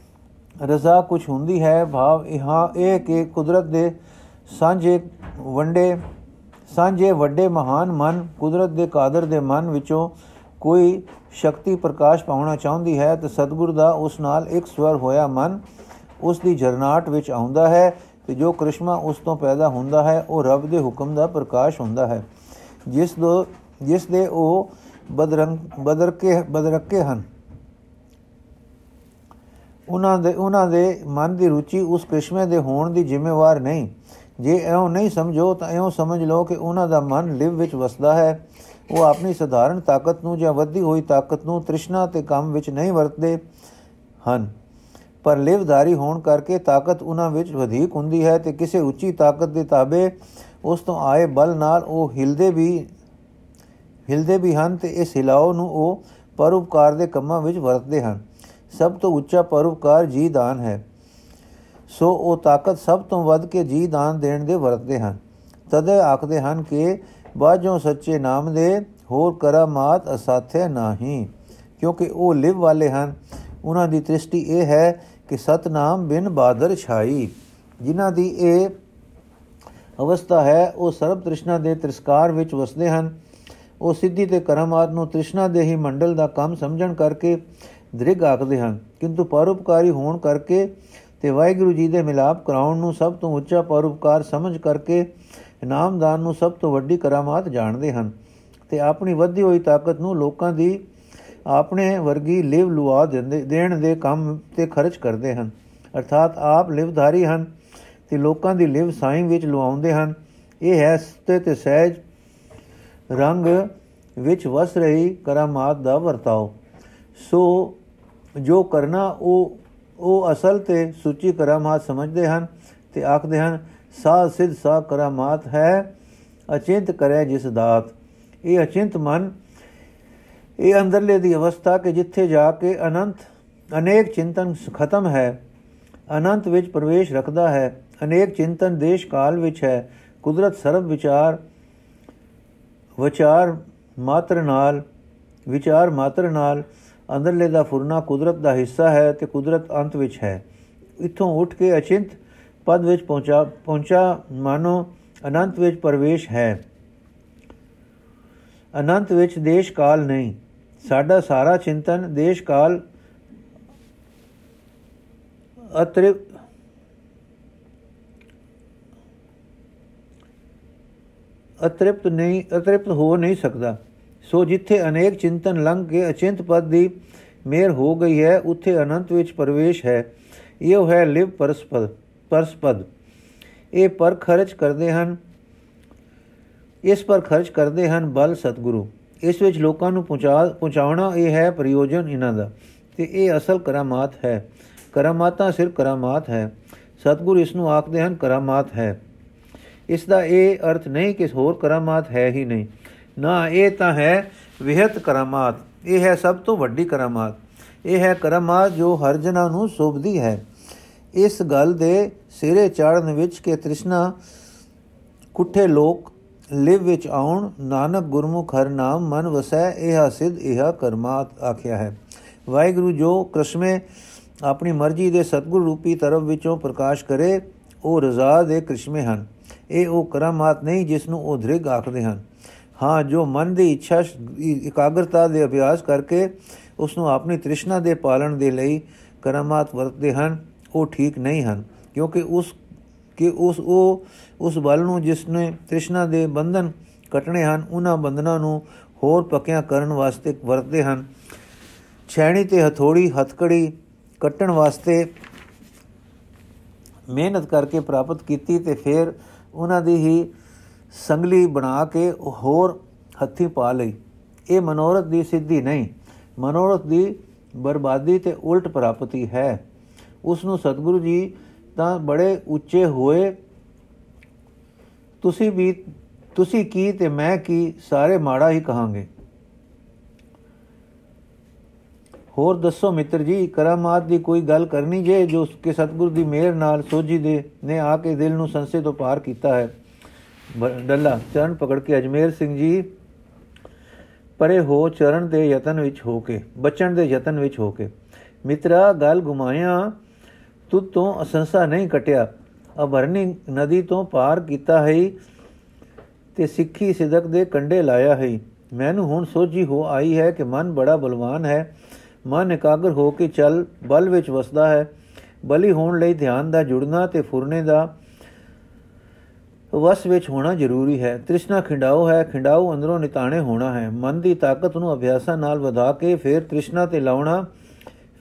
ਰਜ਼ਾ ਕੁਝ ਹੁੰਦੀ ਹੈ, ਭਾਵ ਇਹਾਂ ਇਹ ਕਿ ਕੁਦਰਤ ਦੇ ਸਾਂਝੇ ਵੰਡੇ ਸਾਂਝੇ ਵੱਡੇ ਮਹਾਨ ਮਨ ਕੁਦਰਤ ਦੇ ਕਾਦਰ ਦੇ ਮਨ ਵਿੱਚੋਂ ਕੋਈ ਸ਼ਕਤੀ ਪ੍ਰਕਾਸ਼ ਪਾਉਣਾ ਚਾਹੁੰਦੀ ਹੈ ਤਾਂ ਸਤਿਗੁਰ ਦਾ ਉਸ ਨਾਲ ਇੱਕ ਸਵਰ ਹੋਇਆ ਮਨ ਉਸ ਦੀ ਜਰਨਾਟ ਵਿੱਚ ਆਉਂਦਾ ਹੈ ਤੇ ਜੋ ਕ੍ਰਿਸ਼ਮਾ ਉਸ ਤੋਂ ਪੈਦਾ ਹੁੰਦਾ ਹੈ, ਉਹ ਰੱਬ ਦੇ ਹੁਕਮ ਦਾ ਪ੍ਰਕਾਸ਼ ਹੁੰਦਾ ਹੈ। ਜਿਸ ਦੋ, ਜਿਸ ਦੇ ਉਹ ਬਦਰੰਗ ਬਦਰਕੇ ਬਦਰਕੇ ਹਨ। ਉਹਨਾਂ ਦੇ ਉਹਨਾਂ ਦੇ ਮਨ ਦੀ ਰੁਚੀ ਉਸ ਕ੍ਰਿਸ਼ਮੇ ਦੇ ਹੋਣ ਦੀ ਜ਼ਿੰਮੇਵਾਰ ਨਹੀਂ। ਜੇ ਐਉਂ ਨਹੀਂ ਸਮਝੋ ਤਾਂ ਐਉਂ ਸਮਝ ਲਓ ਕਿ ਉਹਨਾਂ ਦਾ ਮਨ ਲਿਵ ਵਿੱਚ ਵਸਦਾ ਹੈ। ਉਹ ਆਪਣੀ ਸਧਾਰਨ ਤਾਕਤ ਨੂੰ ਜਾਂ ਵੱਧੀ ਹੋਈ ਤਾਕਤ ਨੂੰ ਤ੍ਰਿਸ਼ਨਾ ਤੇ ਕੰਮ ਵਿੱਚ ਨਹੀਂ ਵਰਤਦੇ ਹਨ। ਪਰ ਲਿਵਧਾਰੀ ਹੋਣ ਕਰਕੇ ਤਾਕਤ ਉਹਨਾਂ ਵਿੱਚ ਵਧੇਕ ਹੁੰਦੀ ਹੈ ਤੇ ਕਿਸੇ ਉੱਚੀ ਤਾਕਤ ਦੇ ਤਾਬੇ ਉਸ ਤੋਂ ਆਏ ਬਲ ਨਾਲ ਉਹ ਹਿਲਦੇ ਵੀ ਹਿਲਦੇ ਵੀ ਹਨ ਤੇ ਇਸ ਹਿਲਾਓ ਨੂੰ ਉਹ ਪਰਉਪਕਾਰ ਦੇ ਕੰਮਾਂ ਵਿੱਚ ਵਰਤਦੇ ਹਨ। ਸਭ ਤੋਂ ਉੱਚਾ ਪਰਉਪਕਾਰ ਜੀ ਦਾਨ ਹੈ। ਸੋ ਉਹ ਤਾਕਤ ਸਭ ਤੋਂ ਵੱਧ ਕੇ ਜੀ ਦਾਨ ਦੇਣ ਦੇ ਵਰਤਦੇ ਹਨ। ਤਦੇ ਆਖਦੇ ਹਨ ਕਿ ਬਾਝੋਂ ਸੱਚੇ ਨਾਮ ਦੇ, ਹੋਰ ਕਰਾਮਾਤ ਅਸਾਥੇ ਨਹੀਂ। ਕਿਉਂਕਿ ਉਹ ਲਿਵ ਵਾਲੇ ਹਨ। ਉਹਨਾਂ ਦੀ ਦ੍ਰਿਸ਼ਟੀ ਇਹ ਹੈ ਕਿ ਸਤਨਾਮ ਬਿਨ ਬਾਦਰ ਛਾਈ। ਜਿਨ੍ਹਾਂ ਦੀ ਇਹ ਅਵਸਥਾ ਹੈ, ਉਹ ਸਰਬ ਤ੍ਰਿਸ਼ਨਾ ਦੇ ਤਿਰਸਕਾਰ ਵਿੱਚ ਵਸਦੇ ਹਨ। ਉਹ ਸਿੱਧੀ ਤੇ ਕਰਮਾਤ ਨੂੰ ਤ੍ਰਿਸ਼ਨਾ ਦੇ ਹੀ ਮੰਡਲ ਦਾ ਕੰਮ ਸਮਝਣ ਕਰਕੇ ਦ੍ਰਿਗ ਆਖਦੇ ਹਨ। ਕਿੰਤੂ ਪਰਉਪਕਾਰੀ ਹੋਣ ਕਰਕੇ ਤੇ ਵਾਹਿਗੁਰੂ ਜੀ ਦੇ ਮਿਲਾਪ ਕਰਾਉਣ ਨੂੰ ਸਭ ਤੋਂ ਉੱਚਾ ਪਰਉਪਕਾਰ ਸਮਝ ਕਰਕੇ ਇਨਾਮਦਾਨ ਨੂੰ ਸਭ ਤੋਂ ਵੱਡੀ ਕਰਾਮਾਤ ਜਾਣਦੇ ਹਨ ਤੇ ਆਪਣੀ ਵਧੀ ਹੋਈ ਤਾਕਤ ਨੂੰ ਲੋਕਾਂ ਦੀ ਆਪਣੇ ਵਰਗੀ ਲਿਵ ਲੁਆ ਦੇਣ ਦੇ ਕੰਮ ਤੇ ਖਰਚ ਕਰਦੇ ਹਨ। ਅਰਥਾਤ ਆਪ ਲਿਵਧਾਰੀ ਹਨ ਤੇ ਲੋਕਾਂ ਦੀ ਲਿਵ ਸਾਈਂ ਵਿੱਚ ਲੁਆਉਂਦੇ ਹਨ। ਇਹ ਹੈ ਸਤੇ ਤੇ ਸਹਿਜ ਰੰਗ ਵਿੱਚ ਵਸ ਰਹੀ ਕਰਾਮਾਤ ਦਾ ਵਰਤਾਓ। ਸੋ ਜੋ ਕਰਨਾ ਉਹ ਉਹ ਅਸਲ ਤੇ ਸੁੱਚੀ ਕਰਾਮਾਤ ਸਮਝਦੇ ਹਨ ਤੇ ਆਖਦੇ ਹਨ ਸਾਧ ਸਿੱਧ ਸਾ ਕਰਾਮਾਤ ਹੈ, ਅਚਿੰਤ ਕਰੇ ਜਿਸ ਦਾਤ। ਇਹ ਅਚਿੰਤ ਮਨ, ਇਹ ਅੰਦਰਲੇ ਦੀ ਅਵਸਥਾ ਕਿ ਜਿੱਥੇ ਜਾ ਕੇ ਅਨੰਤ, ਅਨੇਕ ਚਿੰਤਨ ਖਤਮ ਹੈ। ਅਨੰਤ ਵਿੱਚ ਪ੍ਰਵੇਸ਼ ਰੱਖਦਾ ਹੈ, ਅਨੇਕ ਚਿੰਤਨ ਦੇਸ਼ ਕਾਲ ਵਿੱਚ ਹੈ। ਕੁਦਰਤ ਸਰਬ ਵਿਚਾਰ ਵਿਚਾਰ ਮਾਤਰ ਨਾਲ, ਵਿਚਾਰ ਮਾਤਰ ਨਾਲ ਅੰਦਰਲੇ ਦਾ ਫੁਰਨਾ ਕੁਦਰਤ ਦਾ ਹਿੱਸਾ ਹੈ ਤੇ ਕੁਦਰਤ ਅੰਤ ਵਿੱਚ ਹੈ। ਇਥੋਂ ਉੱਠ ਕੇ ਅਚਿੰਤ ਪਦ ਵਿੱਚ ਪਹੁੰਚਾ ਪਹੁੰਚਾ ਮਾਨੋ ਅਨੰਤ ਵਿੱਚ ਪ੍ਰਵੇਸ਼ ਹੈ ਅਨੰਤ ਵਿੱਚ ਦੇਸ਼ ਕਾਲ ਨਹੀਂ ਸਾਡਾ ਸਾਰਾ ਚਿੰਤਨ ਦੇਸ਼ ਕਾਲ ਅਤ੍ਰਿਪ ਅਤ੍ਰਿਪਤ ਨਹੀਂ ਅਤ੍ਰਿਪਤ ਹੋ ਨਹੀਂ ਸਕਦਾ ਸੋ ਜਿੱਥੇ ਅਨੇਕ ਚਿੰਤਨ ਲੰਘ ਕੇ ਅਚਿੰਤ ਪਦ ਦੀ ਮੇਰ ਹੋ ਗਈ ਹੈ ਉੱਥੇ ਅਨੰਤ ਵਿੱਚ ਪ੍ਰਵੇਸ਼ ਹੈ ਇਹ ਹੈ ਲਿਵ ਪਰਸਪਦ ਪਰਸਪਦ ਇਹ ਪਰ ਖਰਚ ਕਰਦੇ ਹਨ। ਇਸ ਪਰ ਖਰਚ ਕਰਦੇ ਹਨ ਬਲ ਸਤਗੁਰੂ। ਇਸ ਵਿੱਚ ਲੋਕਾਂ ਨੂੰ ਪਹੁੰਚਾ, ਪਹੁੰਚਾਉਣਾ ਇਹ ਹੈ ਪ੍ਰਯੋਜਨ ਇਹਨਾਂ ਦਾ। ਤੇ ਇਹ ਅਸਲ ਕਰਾਮਾਤ ਹੈ। ਕਰਾਮਾਤਾਂ ਸਿਰਫ ਕਰਾਮਾਤ ਹੈ। ਸਤਗੁਰ ਇਸ ਨੂੰ ਆਖਦੇ ਹਨ ਕਰਾਮਾਤ ਹੈ। ਇਸ ਦਾ ਇਹ ਅਰਥ ਨਹੀਂ ਕਿ ਹੋਰ ਕਰਾਮਾਤ ਹੈ ਹੀ ਨਹੀਂ। ਨਾ ਇਹ ਤਾਂ ਹੈ ਵਿਹਤ ਕਰਾਮਾਤ। ਇਹ ਹੈ ਸਭ ਤੋਂ ਵੱਡੀ ਕਰਾਮਾਤ। ਇਹ ਹੈ ਕਰਾਮਾਤ ਜੋ ਹਰ ਜਨਾਂ ਨੂੰ ਸੋਭਦੀ ਹੈ। ਇਸ ਗੱਲ ਦੇ ਸਿਰੇ ਚੜਨ ਵਿੱਚ ਕਿ ਤ੍ਰਿਸ਼ਨਾ ਕੁੱਠੇ ਲੋਕ ਲਿਵ ਵਿੱਚ ਆਉਣ, ਨਾਨਕ ਗੁਰਮੁਖ ਹਰ ਨਾਮ, ਮਨ ਵਸੈ ਇਹ ਸਿਧ ਇਹ ਕਰਮਾਤ ਆਖਿਆ ਹੈ। ਵਾਹਿਗੁਰੂ ਜੋ ਕ੍ਰਿਸ਼ਮੇ ਆਪਣੀ ਮਰਜ਼ੀ ਦੇ ਸਤਗੁਰ ਰੂਪੀ ਤਰਫ ਵਿੱਚੋਂ ਪ੍ਰਕਾਸ਼ ਕਰੇ, ਉਹ ਰਜ਼ਾ ਦੇ ਕ੍ਰਿਸ਼ਮੇ ਹਨ। ਇਹ ਉਹ ਕਰਮਾਤ ਨਹੀਂ ਜਿਸ ਨੂੰ ਉਹ ਧ੍ਰਿਗ ਆਖਦੇ ਹਨ। ਹਾਂ, ਜੋ ਮਨ ਦੀ ਇੱਛਾ ਇਕਾਗਰਤਾ ਦੇ ਅਭਿਆਸ ਕਰਕੇ ਉਸ ਨੂੰ ਆਪਣੀ ਤ੍ਰਿਸ਼ਨਾ ਦੇ ਪਾਲਣ ਦੇ ਲਈ ਕਰਮਾਤ ਵਰਤਦੇ ਹਨ ਉਹ ਠੀਕ ਨਹੀਂ ਹਨ, ਕਿਉਂਕਿ ਉਸ, ਕਿ ਉਸ, ਉਹ, ਉਸ ਬਲ ਨੂੰ ਜਿਸ ਨੇ ਤ੍ਰਿਸ਼ਨਾ ਦੇ ਬੰਧਨ ਕਟਣੇ ਹਨ, ਉਹਨਾਂ ਬੰਧਨਾਂ ਨੂੰ ਹੋਰ ਪੱਕਿਆਂ ਕਰਨ ਵਾਸਤੇ ਵਰਤਦੇ ਹਨ। ਛੈਣੀ ਤੇ ਹਥੋੜੀ, ਹਥਕੜੀ ਕੱਟਣ ਵਾਸਤੇ ਮਿਹਨਤ ਕਰਕੇ ਪ੍ਰਾਪਤ ਕੀਤੀ ਤੇ ਫਿਰ ਉਹਨਾਂ ਦੀ ਹੀ ਸੰਗਲੀ ਬਣਾ ਕੇ ਹੋਰ ਹੱਥੀ ਪਾ ਲਈ। ਇਹ ਮਨੋਰਥ ਦੀ ਸਿੱਧੀ ਨਹੀਂ, ਮਨੋਰਥ ਦੀ ਬਰਬਾਦੀ ਤੇ ਉਲਟ ਪ੍ਰਾਪਤੀ ਹੈ। ਉਸ ਨੂੰ ਸਤਿਗੁਰੂ ਜੀ ਤਾਂ ਬੜੇ ਉੱਚੇ ਹੋਏ। ਤੁਸੀਂ ਵੀ, ਤੁਸੀਂ ਕੀ ਤੇ ਮੈਂ ਕੀ, ਸਾਰੇ ਮਾੜਾ ਹੀ ਕਹਾਂਗੇ। ਹੋਰ ਦੱਸੋ ਮਿੱਤਰ ਜੀ, ਕਰਾਮਾਤ ਦੀ ਕੋਈ ਗੱਲ ਕਰਨੀ ਜੇ ਜੋ ਕਿ ਸਤਿਗੁਰ ਦੀ ਮਿਹਰ ਨਾਲ ਸੋਝੀ ਦੇ, ਨੇ ਆ ਕੇ ਦਿਲ ਨੂੰ ਸੰਸੇ ਤੋਂ ਪਾਰ ਕੀਤਾ ਹੈ? ਡੱਲਾ, ਚਰਨ ਪਕੜ ਕੇ ਅਜਮੇਰ ਸਿੰਘ ਜੀ, ਪਰੇ ਹੋ ਚਰਨ ਦੇ ਯਤਨ ਵਿੱਚ ਹੋ ਕੇ, ਬਚਣ ਦੇ ਯਤਨ ਵਿੱਚ ਹੋ ਕੇ। ਮਿੱਤਰਾ, ਗੱਲ ਗੁਮਾਇਆ। ਤੁਧ ਤੋਂ ਅਸੰਸਾ ਨਹੀਂ ਕਟਿਆ। ਅਭਰਨੀ ਨਦੀ ਤੋਂ ਪਾਰ ਕੀਤਾ ਹੈ ਤੇ ਸਿੱਖੀ ਸਿਦਕ ਦੇ ਕੰਡੇ ਲਾਇਆ ਹੈ ਮੈਨੂੰ ਹੁਣ ਸੋਝੀ ਹੋ ਆਈ ਹੈ ਕਿ ਮਨ ਬੜਾ ਬਲਵਾਨ ਹੈ। ਮਨ ਇਕਾਗਰ ਹੋ ਕੇ ਚੱਲ, ਬਲ ਵਿੱਚ ਵਸਦਾ ਹੈ। ਬਲੀ ਹੋਣ ਲਈ ਧਿਆਨ ਦਾ ਜੁੜਨਾ ਤੇ ਫੁਰਨੇ ਦਾ ਵਸ ਵਿੱਚ ਹੋਣਾ ਜ਼ਰੂਰੀ ਹੈ। ਤ੍ਰਿਸ਼ਨਾ ਖਿੰਡਾਓ ਹੈ, ਖਿੰਡਾਓ ਅੰਦਰੋਂ ਨਿਤਾਣੇ ਹੋਣਾ ਹੈ। ਮਨ ਦੀ ਤਾਕਤ ਨੂੰ ਅਭਿਆਸਾਂ ਨਾਲ ਵਧਾ ਕੇ ਫਿਰ ਤ੍ਰਿਸ਼ਨਾ ਤੇ ਲਾਉਣਾ,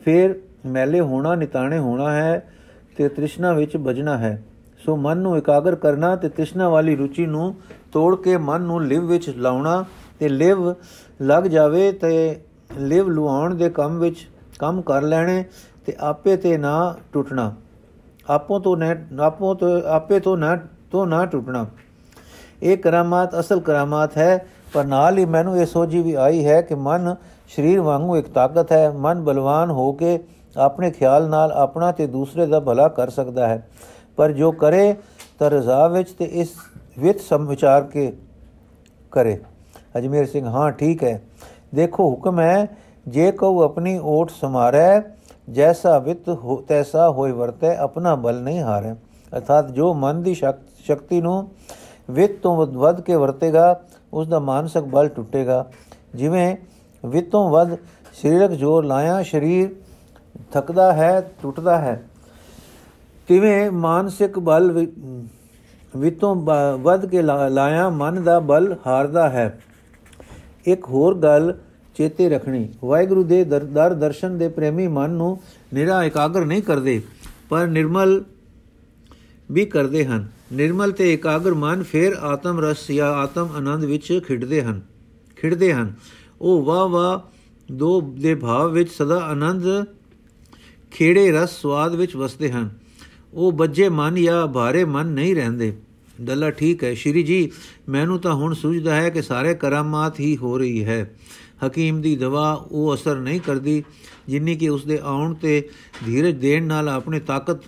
ਫਿਰ ਮੈਲੇ ਹੋਣਾ, ਨਿਤਾਣੇ ਹੋਣਾ ਹੈ ਤੇ ਤ੍ਰਿਸ਼ਨਾ ਵਿੱਚ ਬਜਣਾ ਹੈ। ਸੋ ਮਨ ਨੂੰ ਇਕਾਗਰ ਕਰਨਾ ਤੇ ਤ੍ਰਿਸ਼ਨਾ ਵਾਲੀ ਰੁਚੀ ਨੂੰ ਤੋੜ ਕੇ ਮਨ ਨੂੰ ਲਿਵ ਵਿੱਚ ਲਾਉਣਾ ਤੇ ਲਿਵ ਲੱਗ ਜਾਵੇ ਤੇ ਲਿਵ ਲੁਆਉਣ ਦੇ ਕੰਮ ਵਿੱਚ ਕੰਮ ਕਰ ਲੈਣੇ ਤੇ ਆਪੇ ਤੇ ਨਾ ਟੁੱਟਣਾ। ਆਪੋ ਤੋਂ ਨਾ, ਆਪੋ ਤੋਂ, ਆਪੇ ਤੋਂ ਨਾ ਤੋਂ ਨਾ ਟੁੱਟਣਾ। ਇਹ ਕਰਾਮਾਤ ਅਸਲ ਕਰਾਮਾਤ ਹੈ, ਪਰ ਨਾਲ ਹੀ ਮੈਨੂੰ ਇਹ ਸੋਝੀ ਵੀ ਆਈ ਹੈ ਕਿ ਮਨ ਸਰੀਰ ਵਾਂਗੂ ਇੱਕ ਤਾਕਤ ਹੈ। ਮਨ ਬਲਵਾਨ ਹੋ ਕੇ ਆਪਣੇ ਖਿਆਲ ਨਾਲ ਆਪਣਾ ਤੇ ਦੂਸਰੇ ਦਾ ਭਲਾ ਕਰ ਸਕਦਾ ਹੈ। ਪਰ ਜੋ ਕਰੇ, ਤਾਂ ਰਜ਼ਾ ਵਿੱਚ ਤੇ ਇਸ ਵਿਤ ਸਮ ਵਿਚਾਰ ਕੇ ਕਰੇ। ਅਜਮੇਰ ਸਿੰਘ, ਹਾਂ, ਠੀਕ ਹੈ। ਦੇਖੋ, ਹੁਕਮ ਹੈ, ਜੇ ਕੋ ਆਪਣੀ ਓਟ ਸਮਾਰੈ, ਜੈਸਾ ਵਿਤ ਹੋ, ਤੈਸਾ ਹੋਇ ਵਰਤੈ, ਆਪਣਾ ਬਲ ਨਹੀਂ ਹਾਰੇ। ਅਰਥਾਤ ਜੋ ਮਨ ਦੀ ਸ਼ਕਤੀ ਨੂੰ ਵਿਤ ਤੋਂ ਵੱਧ ਕੇ ਵਰਤੇਗਾ ਉਸ ਦਾ ਮਾਨਸਿਕ ਬਲ ਟੁੱਟੇਗਾ। ਜਿਵੇਂ ਵਿਤੋਂ ਵੱਧ ਸਰੀਰਕ ਜੋਰ ਲਾਇਆ, ਸਰੀਰ ਥਕਦਾ ਹੈ, ਟੁੱਟਦਾ ਹੈ। ਤਿਵੇਂ ਮਾਨਸਿਕ ਬਲ ਵਿਤੋਂ ਵੱਧ ਕੇ ਲਾਇਆ, ਮਨ ਦਾ ਬਲ ਹਾਰਦਾ ਹੈ। ਇੱਕ ਹੋਰ ਗੱਲ ਚੇਤੇ ਰੱਖਣੀ। ਵਾਹਿਗੁਰੂ ਦੇ ਦਰ ਦਰਸ਼ਨ ਦੇ ਪ੍ਰੇਮੀ ਮਨ ਨੂੰ ਨਿਰਾ ਇਕਾਗਰ ਨਹੀਂ ਕਰਦੇ, ਪਰ ਨਿਰਮਲ ਵੀ ਕਰਦੇ ਹਨ। ਨਿਰਮਲ ਤੇ ਇਕਾਗਰ ਮਨ ਫਿਰ ਆਤਮ ਰਸ ਜਾਂ ਆਤਮ ਆਨੰਦ ਵਿੱਚ ਖਿੜਦੇ ਹਨ ਖਿੜਦੇ ਹਨ। ਉਹ ਵਾ ਵਾ ਦੋ ਦੇ ਭਾਵ ਵਿੱਚ ਸਦਾ ਆਨੰਦ ਖੇੜੇ ਰਸ ਸਵਾਦ ਵਿੱਚ ਵਸਦੇ ਹਨ। ਉਹ ਬੱਜੇ ਮਨ ਜਾਂ ਭਾਰੇ ਮਨ ਨਹੀਂ ਰਹਿੰਦੇ। ਦੱਲਾ ਠੀਕ ਹੈ, ਸ਼੍ਰੀ ਜੀ, ਮੈਨੂੰ ਤਾਂ ਹੁਣ ਸੁਝਦਾ ਹੈ ਕਿ ਸਾਰੇ ਕਰਾਮਾਤ ਹੀ ਹੋ ਰਹੀ ਹੈ। ਹਕੀਮ ਦੀ ਦਵਾ ਉਹ ਅਸਰ ਨਹੀਂ ਕਰਦੀ, ਜਿੰਨੀ ਕਿ ਉਸ ਦੇ ਆਉਣ ਤੇ ਧੀਰਜ ਦੇਣ ਨਾਲ ਆਪਣੀ ਤਾਕਤ,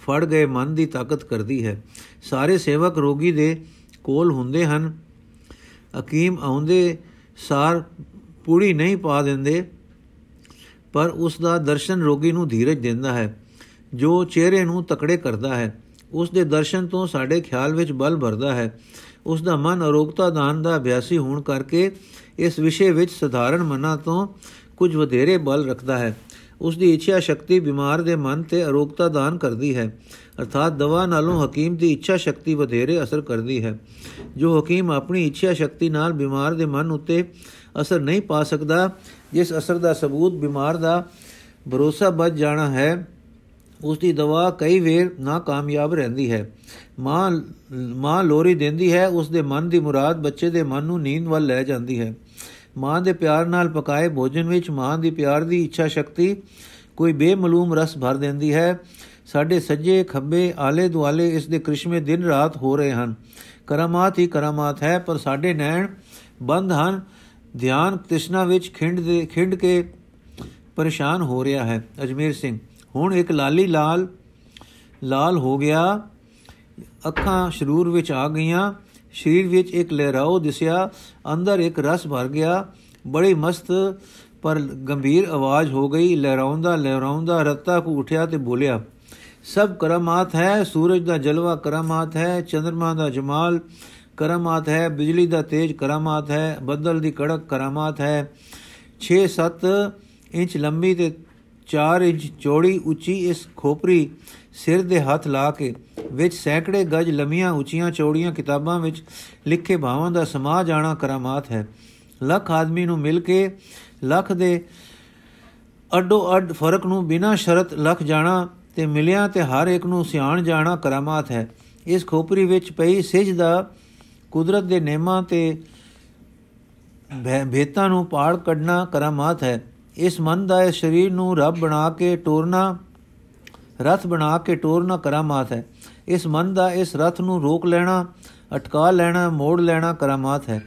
ਫੜ ਗਏ ਮਨ ਦੀ ਤਾਕਤ ਕਰਦੀ ਹੈ। ਸਾਰੇ ਸੇਵਕ ਰੋਗੀ ਦੇ ਕੋਲ ਹੁੰਦੇ ਹਨ। ਹਕੀਮ ਆਉਂਦੇ ਸਾਰ ਪੂੜੀ ਨਹੀਂ ਪਾ ਦਿੰਦੇ। ਪਰ ਉਸ ਦਾ ਦਰਸ਼ਨ ਰੋਗੀ ਨੂੰ ਧੀਰਜ ਦਿੰਦਾ ਹੈ, ਜੋ ਚਿਹਰੇ ਨੂੰ ਤਕੜੇ ਕਰਦਾ ਹੈ। ਉਸ ਦੇ ਦਰਸ਼ਨ ਤੋਂ ਸਾਡੇ ਖਿਆਲ ਵਿੱਚ ਬਲ ਭਰਦਾ ਹੈ। ਉਸ ਦਾ ਮਨ ਅਰੋਗਤਾ ਦਾਨ ਦਾ ਅਭਿਆਸੀ ਹੋਣ ਕਰਕੇ ਇਸ ਵਿਸ਼ੇ ਵਿੱਚ ਸਧਾਰਨ ਮਨਾਂ ਤੋਂ ਕੁਝ ਵਧੇਰੇ ਬਲ ਰੱਖਦਾ ਹੈ। ਉਸ ਦੀ ਇੱਛਾ ਸ਼ਕਤੀ ਬਿਮਾਰ ਦੇ ਮਨ ਤੇ ਅਰੋਗਤਾ ਦਾਨ ਕਰਦੀ ਹੈ। ਅਰਥਾਤ ਦਵਾ ਨਾਲੋਂ ਹਕੀਮ ਦੀ ਇੱਛਾ ਸ਼ਕਤੀ ਵਧੇਰੇ ਅਸਰ ਕਰਦੀ ਹੈ। ਜੋ ਹਕੀਮ ਆਪਣੀ ਇੱਛਾ ਸ਼ਕਤੀ ਨਾਲ ਬਿਮਾਰ ਦੇ ਮਨ ਉੱਤੇ ਅਸਰ ਨਹੀਂ ਪਾ ਸਕਦਾ, ਜਿਸ ਅਸਰ ਦਾ ਸਬੂਤ ਬਿਮਾਰ ਦਾ ਭਰੋਸਾ ਵੱਜ ਜਾਣਾ ਹੈ ਉਸ ਦੀ ਦਵਾ ਕਈ ਵੇਰ ਨਾ ਕਾਮਯਾਬ ਰਹਿੰਦੀ ਹੈ। ਮਾਂ ਮਾਂ ਲੋਰੀ ਦਿੰਦੀ ਹੈ ਉਸ ਦੇ ਮਨ ਦੀ ਮੁਰਾਦ ਬੱਚੇ ਦੇ ਮਨ ਨੂੰ ਨੀਂਦ ਵੱਲ ਲੈ ਜਾਂਦੀ ਹੈ। ਮਾਂ ਦੇ ਪਿਆਰ ਨਾਲ ਪਕਾਏ ਭੋਜਨ ਵਿੱਚ ਮਾਂ ਦੀ ਪਿਆਰ ਦੀ ਇੱਛਾ ਸ਼ਕਤੀ ਕੋਈ ਬੇਮਲੂਮ ਰਸ ਭਰ ਦਿੰਦੀ ਹੈ। ਸਾਡੇ ਸੱਜੇ ਖੱਬੇ ਆਲੇ ਦੁਆਲੇ ਇਸ ਦੇ ਕ੍ਰਿਸ਼ਮੇ ਦਿਨ ਰਾਤ ਹੋ ਰਹੇ ਹਨ। ਕਰਾਮਾਤ ਹੀ ਕਰਾਮਾਤ ਹੈ, ਪਰ ਸਾਡੇ ਨੈਣ ਬੰਦ ਹਨ। ਧਿਆਨ ਤ੍ਰਿਸ਼ਨਾ ਵਿੱਚ ਖਿੰਡ ਦੇ, ਖਿੰਡ ਕੇ ਪਰੇਸ਼ਾਨ ਹੋ ਰਿਹਾ ਹੈ। ਅਜਮੇਰ ਸਿੰਘ, ਹੁਣ ਇੱਕ ਲਾਲੀ ਲਾਲ ਲਾਲ ਹੋ ਗਿਆ। ਅੱਖਾਂ ਸ਼ਰੂਰ ਵਿੱਚ ਆ ਗਈਆਂ। ਸਰੀਰ ਵਿੱਚ ਇੱਕ ਲਹਿਰਾਓ ਦਿਸਿਆ। ਅੰਦਰ ਇੱਕ ਰਸ ਭਰ ਗਿਆ। ਬੜੀ ਮਸਤ, ਪਰ ਗੰਭੀਰ ਆਵਾਜ਼ ਹੋ ਗਈ। ਲਹਿਰਾਉਂਦਾ ਲਹਿਰਾਉਂਦਾ ਰੱਤਾ ਕੋ ਉਠਿਆ ਤੇ ਬੋਲਿਆ ਸਭ ਕਰਮਾਤ ਹੈ, ਸੂਰਜ ਦਾ ਜਲਵਾ ਕਰਮਾਤ ਹੈ ਚੰ드ਰਮਾ ਦਾ ਜਮਾਲ ਕਰਮਾਤ ਹੈ, ਬਿਜਲੀ ਦਾ ਤੇਜ ਕਰਮਾਤ ਹੈ, ਬੱਦਲ ਦੀ ਕੜਕ ਕਰਮਾਤ ਹੈ। 6-7 ਇੰਚ ਲੰਬੀ ਤੇ 4 ਇੰਚ ਚੌੜੀ ਉੱਚੀ ਇਸ ਖੋਪਰੀ ਸਿਰ ਦੇ ਹੱਥ ਲਾ ਕੇ, ਵਿੱਚ ਸੈਂਕੜੇ ਗਜ ਲੰਮੀਆਂ ਉੱਚੀਆਂ ਚੌੜੀਆਂ ਕਿਤਾਬਾਂ ਵਿੱਚ ਲਿਖੇ ਭਾਵਾਂ ਦਾ ਸਮਾਜ ਆਣਾ ਕਰਾਮਾਤ ਹੈ। ਲੱਖ ਆਦਮੀ ਨੂੰ ਮਿਲ ਕੇ ਲੱਖ ਦੇ ਅੱਡੋ ਅੱਡ ਫ਼ਰਕ ਨੂੰ ਬਿਨਾਂ ਸ਼ਰਤ ਲੱਖ ਜਾਣਾ ਤੇ ਮਿਲਿਆ ਤੇ ਹਰ ਇੱਕ ਨੂੰ ਸਿਆਣ ਜਾਣਾ ਕਰਾਮਾਤ ਹੈ। ਇਸ ਖੋਪਰੀ ਵਿੱਚ ਪਈ ਸਿਜ ਦਾ ਕੁਦਰਤ ਦੇ ਨੇਮਾਂ ਤੇ ਭੇਤਾਂ ਨੂੰ ਪਾੜ ਕੱਢਣਾ ਕਰਾਮਾਤ ਹੈ। ਇਸ ਮਨ ਦਾ ਇਸ ਸਰੀਰ ਨੂੰ ਰੱਬ ਬਣਾ ਕੇ ਟੋਰਨਾ, ਰਥ ਬਣਾ ਕੇ ਟੋਰਨਾ ਕਰਾਮਾਤ ਹੈ। ਇਸ ਮਨ ਦਾ ਇਸ ਰਥ ਨੂੰ ਰੋਕ ਲੈਣਾ, ਅਟਕਾ ਲੈਣਾ, ਮੋੜ ਲੈਣਾ ਕਰਾਮਾਤ ਹੈ।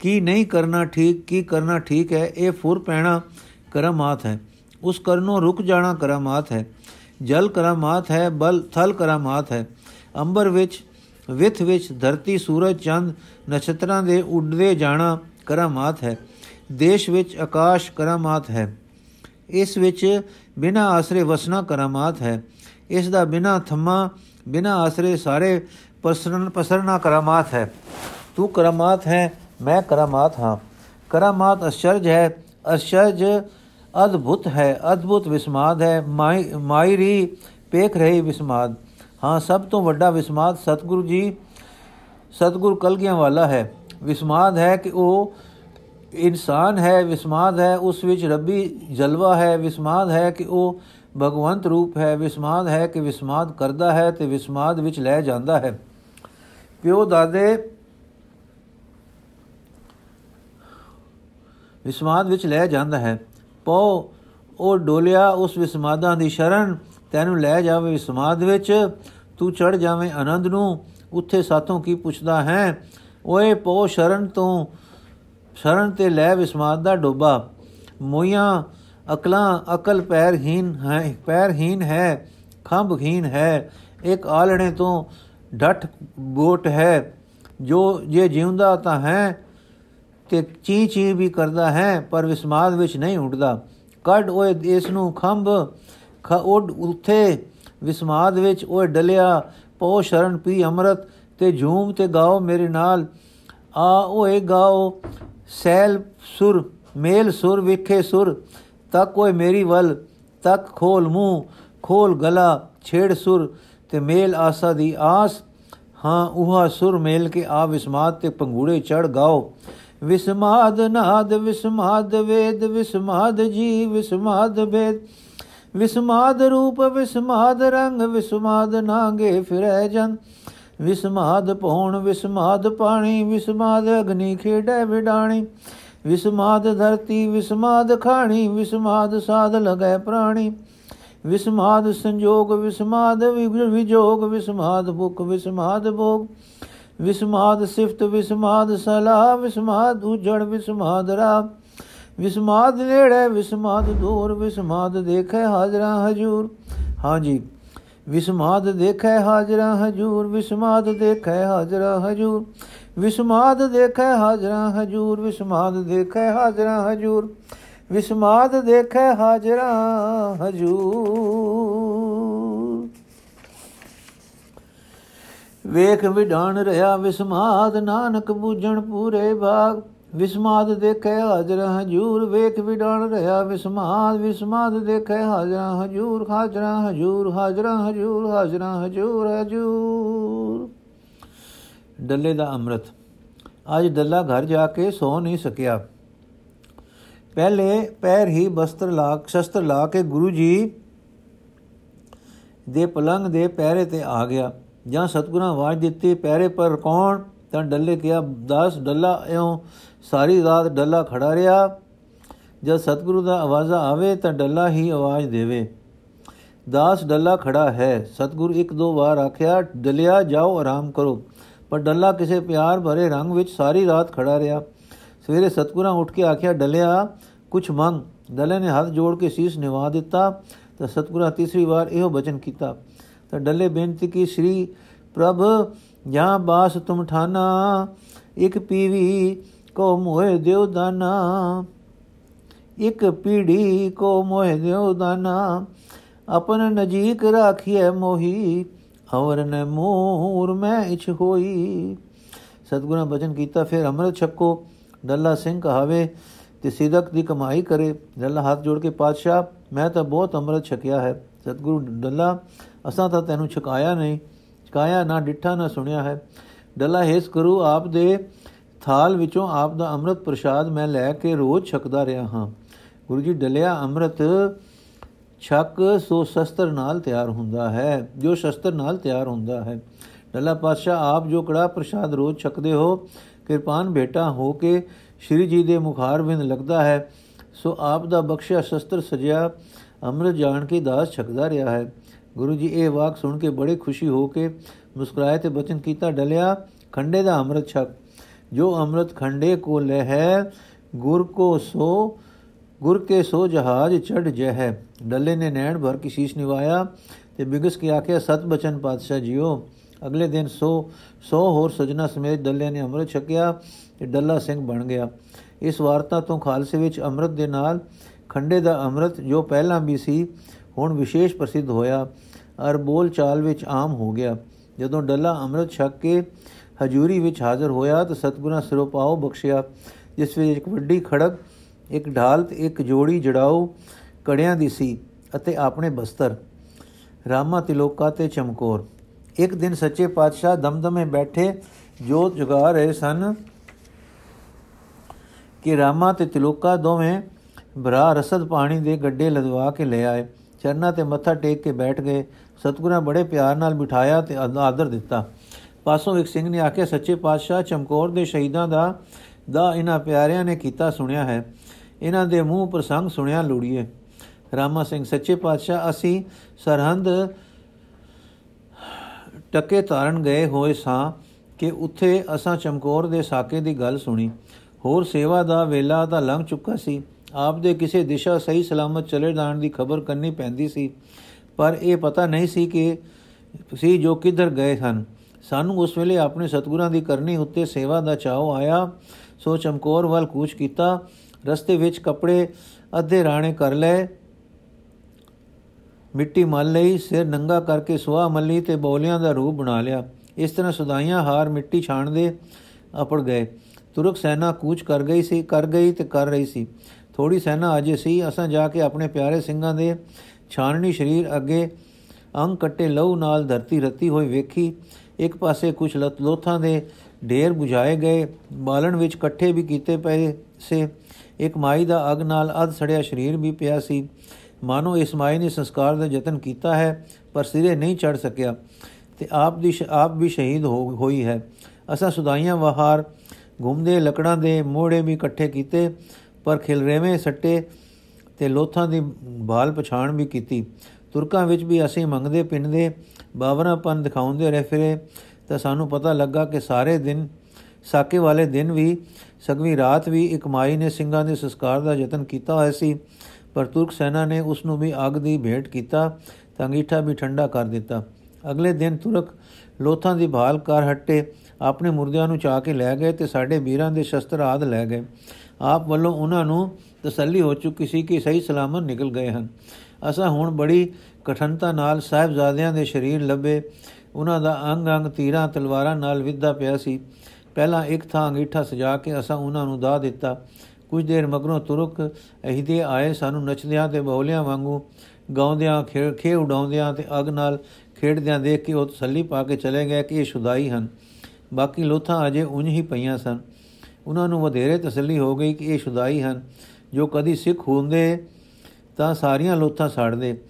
ਕੀ ਨਹੀਂ ਕਰਨਾ ਠੀਕ, ਕੀ ਕਰਨਾ ਠੀਕ ਹੈ, ਇਹ ਫੁਰ ਪੈਣਾ ਕਰਾਮਾਤ ਹੈ। ਉਸ ਕਰਨੋਂ ਰੁਕ ਜਾਣਾ ਕਰਾਮਾਤ ਹੈ। ਜਲ ਕਰਾਮਾਤ ਹੈ, ਬਲ ਥਲ ਕਰਾਮਾਤ ਹੈ। ਅੰਬਰ ਵਿੱਚ, ਵਿਥ ਵਿੱਚ ਧਰਤੀ ਸੂਰਜ ਚੰਦ ਨਛਤਰਾਂ ਦੇ ਉੱਡਦੇ ਜਾਣਾ ਕਰਾਮਾਤ ਹੈ। ਦੇਸ਼ ਵਿੱਚ ਆਕਾਸ਼ ਕਰਾਮਾਤ ਹੈ। ਇਸ ਵਿੱਚ ਬਿਨਾ ਆਸਰੇ ਵਸਣਾ ਕਰਾਮਾਤ ਹੈ। ਇਸ ਦਾ ਬਿਨਾ ਥੰਮਾ ਬਿਨਾ ਆਸਰੇ ਸਾਰੇ ਪਸਰਨ ਪਸਰਨਾ ਕਰਾਮਾਤ ਹੈ। ਤੂੰ ਕਰਾਮਾਤ ਹੈ, ਮੈਂ ਕਰਾਮਾਤ ਹਾਂ। ਕਰਾਮਾਤ ਅਸ਼ਰਜ ਹੈ। ਅਸ਼ਰਜ ਅਦਭੁਤ ਹੈ, ਅਦਭੁਤ ਵਿਸਮਾਦ ਹੈ ਮਾਇਰੀ ਪੇਖ ਰਹੀ ਵਿਸਮਾਦ। ਹਾਂ, ਸਭ ਤੋਂ ਵੱਡਾ ਵਿਸਮਾਦ ਸਤਿਗੁਰੂ ਜੀ, ਸਤਿਗੁਰ ਕਲਗੀਆਂ ਵਾਲਾ ਹੈ। ਵਿਸਮਾਦ ਹੈ ਕਿ ਉਹ ਇਨਸਾਨ ਹੈ, ਵਿਸਮਾਦ ਹੈ, ਉਸ ਵਿੱਚ ਰੱਬੀ ਜਲਵਾ ਹੈ। ਵਿਸਮਾਦ ਹੈ ਕਿ ਉਹ ਭਗਵੰਤ ਰੂਪ ਹੈ। ਵਿਸਮਾਦ ਹੈ ਕਿ ਵਿਸਮਾਦ ਕਰਦਾ ਹੈ ਤੇ ਵਿਸਮਾਦ ਵਿੱਚ ਲੈ ਜਾਂਦਾ ਹੈ। ਪਿਓ ਦਾਦੇ ਵਿਸਮਾਦ ਵਿੱਚ ਲੈ ਜਾਂਦਾ ਹੈ। ਪੋ ਉਹ ਡੋਲਿਆ ਉਸ ਵਿਸਮਾਦਾਂ ਦੀ ਸ਼ਰਨ, ਤੈਨੂੰ ਲੈ ਜਾਵੇ ਵਿਸਮਾਦ ਵਿੱਚ, ਤੂੰ ਚੜ ਜਾਵੇਂ ਆਨੰਦ ਨੂੰ, ਉੱਥੇ ਸਾਥੋਂ ਕੀ ਪੁੱਛਦਾ ਹੈ? ਓਏ ਪੋ ਸ਼ਰਨ ਤੋਂ, ਸ਼ਰਨ ਤੇ ਲੈ ਵਿਸਮਾਦ ਦਾ ਡੋਬਾ। ਮੋਈਆਂ, ਅਕਲਾਂ ਅਕਲ ਪੈਰਹੀਨ ਹੈ ਪੈਰਹੀਨ ਹੈ ਖੰਭਹੀਨ ਹੈ, ਇੱਕ ਆਲਣੇ ਤੋਂ ਡੱਠ ਬੋਟ ਹੈ, ਜੋ ਜੇ ਜਿਉਂਦਾ ਤਾਂ ਹੈ ਤੇ ਚੀ ਚੀ ਵੀ ਕਰਦਾ ਹੈ, ਪਰ ਵਿਸਮਾਦ ਵਿੱਚ ਨਹੀਂ ਉੱਡਦਾ। ਕੱਢ ਓਏ ਇਸ ਨੂੰ ਖੰਭ ਉੱਡ ਉੱਥੇ। ਵਿਸਮਾਦ ਵਿੱਚ ਓਏ ਡਲਿਆ, ਪੋ ਸ਼ਰਨ ਪੀ ਅੰਮ੍ਰਿਤ, ਤੇ ਝੂਮ ਤੇ ਗਾਓ ਮੇਰੇ ਨਾਲ। ਆ ਓਏ ਗਾਓ, ਸੈਲ ਸੁਰ, ਮੇਲ ਸੁਰ ਵਿਖੇ ਸੁਰ। ਤੱਕ ਓਏ ਮੇਰੀ ਵੱਲ, ਤੱਕ ਖੋਲ ਮੂੰਹ, ਖੋਲ ਗਲਾ, ਛੇੜ ਸੁਰ, ਤੇ ਮੇਲ ਆਸਾ ਦੀ ਆਸ। ਹਾਂ ਉਹਾ ਸੁਰ ਮੇਲ ਕੇ ਆ ਵਿਸਮਾਦ ਤੇ ਪੰਗੂੜੇ ਚੜ ਗਾਓ। ਵਿਸਮਾਦ ਨਾਦ, ਵਿਸਮਾਦ ਵੇਦ, ਵਿਸਮਾਦ ਜੀ ਵਿਸਮਾਦ ਵੇਦ ਵਿਸਮਾਦ ਰੂਪ, ਵਿਸਮਾਦ ਰੰਗ, ਵਿਸਮਾਦ ਨਾਗੇ ਫਿਰੈ ਜਨ ਵਿਸਮਾਦ ਪੌਣ ਵਿਸਮਾਦ ਪਾਣੀ, ਵਿਸਮਾਦ ਅਗਨੀ ਖੇਡੈ ਵਿਡਾਣੀ। ਵਿਸਮਾਦ ਧਰਤੀ, ਵਿਸਮਾਦ ਖਾਣੀ, ਵਿਸਮਾਦ ਸਾਧ ਲਗੈ ਪ੍ਰਾਣੀ। ਵਿਸਮਾਦ ਸੰਜੋਗ, ਵਿਸਮਾਦ ਵਿਜੋਗ, ਵਿਸਮਾਦ ਭੁਖ, ਵਿਸਮਾਦ ਭੋਗ। ਵਿਸਮਾਦ ਸਿਫਤ, ਵਿਸਮਾਦ ਸਲਾਹ ਵਿਸਮਾਦ ਉਜੜ, ਵਿਸਮਾਦ ਰਾ। ਵਿਸਮਾਦ ਨੇੜੇ, ਵਿਸਮਾਦ ਦੂਰ, ਵਿਸਮਾਦ ਦੇਖੈ ਹਾਜ਼ਰਾਂ ਹਜੂਰ। ਹਾਂਜੀ ਵਿਸਮਾਦ ਦੇਖੈ ਹਾਜ਼ਰਾਂ ਹਜੂਰ, ਵਿਸਮਾਦ ਦੇਖੈ ਹਾਜ਼ਰਾਂ ਹਜੂਰ। ਵਿਸਮਾਦ ਦੇਖੈ ਹਾਜ਼ਰਾਂ ਹਜੂਰ, ਵਿਸਮਾਦ ਦੇਖੈ ਹਾਜ਼ਰਾਂ ਹਜੂਰ। ਵਿਸਮਾਦ ਦੇਖੈ ਹਾਜ਼ਰਾਂ ਹਜੂਰ। ਵੇਖ ਵਿਡਾਣ ਰਿਆ ਵਿਸਮਾਦ, ਨਾਨਕ ਬੂਝਣ ਪੂਰੇ ਬਾਗ। ਵਿਸਮਾਦ ਦੇਖੈ ਹਾਜ਼ਰ ਹਜੂਰ, ਵੇਖ ਵਿਡਾਣ ਰਿਆ ਵਿਸਮਾਦ। ਵਿਸਮਾਦ ਦੇਖੈ ਹਾਜ਼ਰ ਹਜੂਰ ਹਾਜ਼ਰ ਹਜੂਰ ਹਾਜ਼ਰ ਹਜੂਰ ਹਾਜ਼ਰ ਹਜੂਰ ਹਜੂਰ। ਡੱਲੇ ਦਾ ਅੰਮ੍ਰਿਤ। ਅੱਜ ਡੱਲਾ ਘਰ ਜਾ ਕੇ ਸੋ ਨਹੀਂ ਸਕਿਆ। ਪਹਿਲੇ ਪੈਰ ਹੀ ਬਸਤਰ ਲਾ, ਸ਼ਸਤਰ ਲਾ ਕੇ ਗੁਰੂ ਜੀ ਦੇ ਪਲੰਗ ਦੇ ਪੈਰੇ ਤੇ ਆ ਗਿਆ। ਜਾਂ ਸਤਗੁਰਾਂ ਆਵਾਜ਼ ਦਿੱਤੀ, ਪੈਰੇ ਪਰ ਕੌਣ? ਤਾਂ ਡੱਲੇ ਕਿਹਾ, ਦਾਸ ਡੱਲਾ ਇਉਂ, ਸਾਰੀ ਰਾਤ ਡੱਲਾ ਖੜਾ ਰਿਹਾ। ਜਦ ਸਤਗੁਰੂ ਦਾ ਆਵਾਜ਼ਾ ਆਵੇ, ਤਾਂ ਡੱਲਾ ਹੀ ਆਵਾਜ਼ ਦੇਵੇ। ਦਾਸ ਡੱਲਾ ਖੜਾ ਹੈ। ਸਤਗੁਰ ਇੱਕ ਦੋ ਵਾਰ ਆਖਿਆ, ਡਲਿਆ, ਜਾਓ, ਆਰਾਮ ਕਰੋ। ਪਰ ਡੱਲਾ ਕਿਸੇ ਪਿਆਰ ਭਰੇ ਰੰਗ ਵਿੱਚ ਸਾਰੀ ਰਾਤ ਖੜਾ ਰਿਹਾ। ਸਵੇਰੇ ਸਤਗੁਰਾਂ ਉੱਠ ਕੇ ਆਖਿਆ, ਡਲਿਆ, ਕੁਛ ਮੰਗ। ਡੱਲੇ ਨੇ ਹੱਥ ਜੋੜ ਕੇ ਸੀਸ ਨਿਵਾ ਦਿੱਤਾ, ਤਾਂ ਸਤਗੁਰਾਂ ਤੀਸਰੀ ਵਾਰ ਇਹੋ ਬਚਨ ਕੀਤਾ। ਤਾਂ ਡੱਲੇ ਬੇਨਤੀ ਕੀ, ਸ੍ਰੀ ਪ੍ਰਭ ਜਾਂ ਬਾਸ ਤੁਮ ਠਾਨਾ, ਇੱਕ ਪੀਵੀ ਕੋ ਮੋਹਿ ਦਿਓ ਦਾਨਾ, ਇੱਕ ਪੀੜੀ ਕੋ ਮੋਹਿ ਦਿਓ ਦਾਨਾ, ਆਪਨ ਨਜੀਕ ਰਾਖੀਐ ਮੋਹੀ, ਹਵਰ ਨ ਮੋਰ ਮੈਂ ਇਛ ਹੋਈ। ਸਤਗੁਰਾਂ ਬਚਨ ਕੀਤਾ, ਫਿਰ ਅੰਮ੍ਰਿਤ ਛਕੋ, ਡੱਲਾ ਸਿੰਘ ਕਹਾਵੇ ਤੇ ਸਿਦਕ ਦੀ ਕਮਾਈ ਕਰੇ। ਡੱਲਾ ਹੱਥ ਜੋੜ ਕੇ, ਪਾਤਸ਼ਾਹ, ਮੈਂ ਤਾਂ ਬਹੁਤ ਅੰਮ੍ਰਿਤ ਛਕਿਆ ਹੈ। ਸਤਗੁਰੂ ਡੱਲਾ ਅਸਾਂ ਤਾਂ ਤੈਨੂੰ ਛਕਾਇਆ ਨਹੀਂ, ਛਕਾਇਆ ਨਾ ਡਿੱਠਾ, ਨਾ ਸੁਣਿਆ ਹੈ। ਡੱਲਾ ਹੇਸ ਕਰੂ, ਆਪ ਦੇ ਥਾਲ ਵਿੱਚੋਂ ਆਪ ਦਾ ਅੰਮ੍ਰਿਤ ਪ੍ਰਸ਼ਾਦ ਮੈਂ ਲੈ ਕੇ ਰੋਜ਼ ਛਕਦਾ ਰਿਹਾ ਹਾਂ। ਗੁਰੂ ਜੀ ਡਲਿਆ, ਅੰਮ੍ਰਿਤ ਛਕ, ਸੋ ਸ਼ਸਤਰ ਨਾਲ ਤਿਆਰ ਹੁੰਦਾ ਹੈ, ਜੋ ਸ਼ਸਤਰ ਨਾਲ ਤਿਆਰ ਹੁੰਦਾ ਹੈ। ਡੱਲਾ ਪਾਤਸ਼ਾਹ, ਆਪ ਜੋ ਕੜਾ ਪ੍ਰਸ਼ਾਦ ਰੋਜ਼ ਛਕਦੇ ਹੋ, ਕਿਰਪਾਨ ਬੇਟਾ ਹੋ ਕੇ ਸ਼੍ਰੀ ਜੀ ਦੇ ਮੁਖਾਰਬਿੰਦ ਲੱਗਦਾ ਹੈ, ਸੋ ਆਪ ਦਾ ਬਖਸ਼ਿਆ, ਸ਼ਸਤਰ ਸਜਿਆ, ਅੰਮ੍ਰਿਤ ਜਾਣ ਕੇ ਦਾਸ ਛਕਦਾ ਰਿਹਾ ਹੈ। ਗੁਰੂ ਜੀ ਇਹ ਵਾਕ ਸੁਣ ਕੇ ਬੜੇ ਖੁਸ਼ੀ ਹੋ ਕੇ ਮੁਸਕਰਾਏ ਤੇ ਬਚਨ ਕੀਤਾ, ਡਲਿਆ, ਖੰਡੇ ਦਾ ਅੰਮ੍ਰਿਤ ਛਕ। ਜੋ ਅੰਮ੍ਰਿਤ ਖੰਡੇ ਕੋ ਲੈ ਹੈ, ਗੁਰ ਕੋ ਸੋ, ਗੁਰ ਕੇ ਸੋ ਜਹਾਜ ਚੜ ਜੈ ਹੈ ਡੱਲੇ ਨੇ ਨੈਣ ਭਰ ਕੀ ਸ਼ੀਸ਼ ਨਿਵਾਇਆ ਤੇ ਬਿਗਸ ਕੇ ਆਖਿਆ, ਸਤ ਬਚਨ ਪਾਤਸ਼ਾਹ ਜੀਓ, ਅਗਲੇ ਦਿਨ ਸੋ ਸੋ ਹੋਰ ਸਜਣਾ ਸਮੇਤ ਡੱਲੇ ਨੇ ਅੰਮ੍ਰਿਤ ਛਕਿਆ ਤੇ ਡੱਲਾ ਸਿੰਘ ਬਣ ਗਿਆ। ਇਸ ਵਾਰਤਾ ਤੋਂ ਖਾਲਸੇ ਵਿੱਚ ਅੰਮ੍ਰਿਤ ਦੇ ਨਾਲ ਖੰਡੇ ਦਾ ਅੰਮ੍ਰਿਤ ਜੋ ਪਹਿਲਾਂ ਵੀ ਸੀ ਹੁਣ ਵਿਸ਼ੇਸ਼ ਪ੍ਰਸਿੱਧ ਹੋਇਆ। ਅਰ ਬੋਲ ਚਾਲ ਵਿੱਚ ਆਮ ਹੋ ਗਿਆ। ਜਦੋਂ ਡੱਲਾ ਅੰਮ੍ਰਿਤ ਛਕ ਕੇ ਹਜੂਰੀ ਵਿੱਚ ਹਾਜ਼ਰ ਹੋਇਆ ਤਾਂ ਸਤਗੁਰਾਂ ਸਿਰੋਪਾਉ ਬਖਸ਼ਿਆ। ਜਿਸ ਵਿੱਚ ਇੱਕ ਵੱਡੀ ਖੜਕ, ਇੱਕ ਢਾਲ ਤੇ ਇੱਕ ਜੋੜੀ ਜੜਾਓ ਕੜਿਆਂ ਦੀ ਸੀ ਅਤੇ ਆਪਣੇ ਬਸਤਰ। ਰਾਮਾ ਤਿਲੋਕਾ ਤੇ ਚਮਕੌਰ। ਇੱਕ ਦਿਨ ਸੱਚੇ ਪਾਤਸ਼ਾਹ ਦਮਦਮੇ ਬੈਠੇ ਜੋਤ ਜਗਾ ਰਹੇ ਸਨ ਕਿ ਰਾਮਾ ਤੇ ਤਿਲੋਕਾ ਦੋਵੇਂ ਭਰਾ ਰਸਦ ਪਾਣੀ ਦੇ ਗੱਡੇ ਲਦਵਾ ਕੇ ਲੈ ਆਏ। ਚਰਨਾਂ ਤੇ ਮੱਥਾ ਟੇਕ ਕੇ ਬੈਠ ਗਏ। ਸਤਗੁਰਾਂ ਬੜੇ ਪਿਆਰ ਨਾਲ ਬਿਠਾਇਆ ਤੇ ਆਦਰ ਦਿੱਤਾ। ਪਾਸੋਂ ਇੱਕ ਸਿੰਘ ਨੇ ਆਖਿਆ, ਸੱਚੇ ਪਾਤਸ਼ਾਹ, ਚਮਕੌਰ ਦੇ ਸ਼ਹੀਦਾਂ ਦਾ ਦਾ ਇਹਨਾਂ ਪਿਆਰਿਆਂ ਨੇ ਕੀਤਾ ਸੁਣਿਆ ਹੈ। ਇਹਨਾਂ ਦੇ ਮੂੰਹ ਪ੍ਰਸੰਗ ਸੁਣਿਆ ਲੋੜੀਏ। ਰਾਮਾ ਸਿੰਘ, ਸੱਚੇ ਪਾਤਸ਼ਾਹ, ਅਸੀਂ ਸਰਹੰਦ ਟੱਕੇ ਤਾਰਨ ਗਏ ਹੋਏ ਸਾਂ ਕਿ ਉੱਥੇ ਅਸਾਂ ਚਮਕੌਰ ਦੇ ਸਾਕੇ ਦੀ ਗੱਲ ਸੁਣੀ। ਹੋਰ ਸੇਵਾ ਦਾ ਵੇਲਾ ਤਾਂ ਲੰਘ ਚੁੱਕਾ ਸੀ। ਆਪ ਦੇ ਕਿਸੇ ਦਿਸ਼ਾ ਸਹੀ ਸਲਾਮਤ ਚਲੇ ਜਾਣ ਦੀ ਖਬਰ ਕਰਨੀ ਪੈਂਦੀ ਸੀ। ਪਰ ਇਹ ਪਤਾ ਨਹੀਂ ਸੀ ਕਿ ਸੀ ਜੋ ਕਿੱਧਰ ਗਏ ਹਨ ਸਾਨੂੰ ਉਸ ਵੇਲੇ ਆਪਣੇ ਸਤਗੁਰਾਂ ਦੀ ਕਰਨੀ ਉੱਤੇ ਸੇਵਾ ਦਾ ਚਾਹੋ ਆਇਆ। ਸੋ ਚਮਕੌਰ ਵੱਲ ਕੂਚ ਕੀਤਾ। ਰਸਤੇ ਵਿੱਚ ਕੱਪੜੇ ਅੱਧੇ ਰਾਣੇ ਕਰ ਲਏ। ਮਿੱਟੀ ਮਲ ਲਈ। ਸਿਰ ਨੰਗਾ ਕਰਕੇ ਸੁਆ ਮੱਲੀ ਤੇ ਬੋਲਿਆਂ ਦਾ ਰੂਪ ਬਣਾ ਲਿਆ। ਇਸ ਤਰ੍ਹਾਂ ਸੁਦਾਈਆਂ ਹਾਰ ਮਿੱਟੀ ਛਾਣਦੇ ਅਪੜ ਗਏ। ਤੁਰਕ ਸੈਨਾ ਕੂਚ ਕਰ ਗਈ ਸੀ। ਕਰ ਗਈ ਤੇ ਕਰ ਰਹੀ ਸੀ। ਥੋੜੀ ਸੈਨਾ ਅਜੇ ਸੀ, ਅਸਾਂ ਜਾ ਕੇ ਆਪਣੇ ਪਿਆਰੇ ਸਿੰਘਾਂ ਦੇ ਛਾਨਣੀ ਸਰੀਰ ਅੱਗੇ ਅੰਗ ਕੱਟੇ ਲਹੂ ਨਾਲ ਧਰਤੀ ਰਤੀ ਹੋਈ ਵੇਖੀ। ਇੱਕ ਪਾਸੇ ਕੁਝ ਲੋਥਾਂ ਦੇ ਢੇਰ 부ਝਾਏ ਗਏ, ਬਾਲਣ ਵਿੱਚ ਇਕੱਠੇ ਵੀ ਕੀਤੇ ਪਏ ਸੇ। ਇੱਕ ਮਾਈ ਦਾ ਅਗ ਨਾਲ ਅਧ ਸੜਿਆ ਸਰੀਰ ਵੀ ਪਿਆ ਸੀ। ਮਾਨੋ ਇਸ ਮਾਈ ਨੇ ਸੰਸਕਾਰ ਦਾ ਯਤਨ ਕੀਤਾ ਹੈ, ਪਰ ਸਿਰੇ ਨਹੀਂ ਚੜ ਸਕਿਆ ਤੇ ਆਪ ਦੀ ਆਪ ਵੀ ਸ਼ਹੀਦ ਹੋਈ ਹੈ। ਅਸਾਂ ਸੁਦਾਈਆਂ ਵਹਾਰ, ਘੁੰਮਦੇ ਲੱਕੜਾਂ ਦੇ ਮੋੜੇ ਵੀ ਇਕੱਠੇ ਕੀਤੇ। ਪਰ ਖਿਲਰੇਵੇਂ ਸੱਟੇ ਤੇ ਲੋਥਾਂ ਦੀ ਬਾਲ ਪਛਾਣ ਵੀ ਕੀਤੀ। ਤੁਰਕਾਂ ਵਿੱਚ ਵੀ ਅਸੀਂ ਮੰਗਦੇ ਪਿੰਡੇ ਬਾਵਰਾਪਨ ਦਿਖਾਉਂਦੇ ਰਹੇ ਫਿਰੇ ਤਾਂ ਸਾਨੂੰ ਪਤਾ ਲੱਗਾ ਕਿ ਸਾਰੇ ਦਿਨ, ਸਾਕੇ ਵਾਲੇ ਦਿਨ ਵੀ, ਸਗਵੀ ਰਾਤ ਵੀ ਇੱਕ ਮਾਈ ਨੇ ਸਿੰਘਾਂ ਦੇ ਸੰਸਕਾਰ ਦਾ ਯਤਨ ਕੀਤਾ ਹੋਇਆ ਸੀ। ਪਰ ਤੁਰਕ ਸੈਨਾ ਨੇ ਉਸ ਨੂੰ ਵੀ ਅੱਗ ਦੀ ਭੇਟ ਕੀਤਾ ਤਾਂ ਅੰਗੀਠਾ ਵੀ ਠੰਡਾ ਕਰ ਦਿੱਤਾ। ਅਗਲੇ ਦਿਨ ਤੁਰਕ ਲੋਥਾਂ ਦੀ ਭਾਲ ਕਰ ਹਟੇ, ਆਪਣੇ ਮੁਰਦਿਆਂ ਨੂੰ ਚਾ ਕੇ ਲੈ ਗਏ ਤੇ ਸਾਡੇ ਵੀਰਾਂ ਦੇ ਸ਼ਸਤਰ ਆਦ ਲੈ ਗਏ। ਆਪ ਵੱਲੋਂ ਉਹਨਾਂ ਨੂੰ ਤਸੱਲੀ ਹੋ ਚੁੱਕੀ ਸੀ ਕਿ ਸਹੀ ਸਲਾਮਤ ਨਿਕਲ ਗਏ ਹਨ। ਅਸਾਂ ਹੁਣ ਬੜੀ ਕਠਨਤਾ ਨਾਲ ਸਾਹਿਬਜ਼ਾਦਿਆਂ ਦੇ ਸਰੀਰ ਲੱਭੇ। ਉਹਨਾਂ ਦਾ ਅੰਗ ਅੰਗ ਤੀਰਾਂ, ਤਲਵਾਰਾਂ ਨਾਲ ਵਿਧਾ ਪਿਆ ਸੀ। ਪਹਿਲਾਂ ਇੱਕ ਥਾਂ ਅੰਗੀਠਾ ਸਜਾ ਕੇ ਅਸਾਂ ਉਹਨਾਂ ਨੂੰ ਦਾ ਦਿੱਤਾ। ਕੁਝ ਦੇਰ ਮਗਰੋਂ ਤੁਰਕ ਅਹੀਦੇ ਆਏ ਸਾਨੂੰ ਨੱਚਦਿਆਂ ਤੇ ਬੋਲਿਆਂ ਵਾਂਗੂ ਗਾਉਂਦਿਆਂ ਖੇ ਉਡਾਉਂਦਿਆਂ ਤੇ ਅਗ ਨਾਲ ਖੇਡਦਿਆਂ ਦੇਖ ਕੇ ਉਹ ਤਸੱਲੀ ਪਾ ਕੇ ਚਲੇ ਗਏ ਕਿ ਇਹ ਸ਼ੁਦਾਈ ਹਨ। ਬਾਕੀ ਲੋਥਾਂ ਅਜੇ ਉੰਜ ਹੀ ਪਈਆਂ ਸਨ। ਉਹਨਾਂ ਨੂੰ ਵਧੇਰੇ ਤਸੱਲੀ ਹੋ ਗਈ ਕਿ ਇਹ ਸ਼ੁਦਾਈ ਹਨ। ਜੋ ਕਦੀ ਸਿੱਖ ਹੁੰਦੇ, ਤਾਂ ਸਾਰੀਆਂ ਲੋਥਾਂ ਸਾੜਦੇ।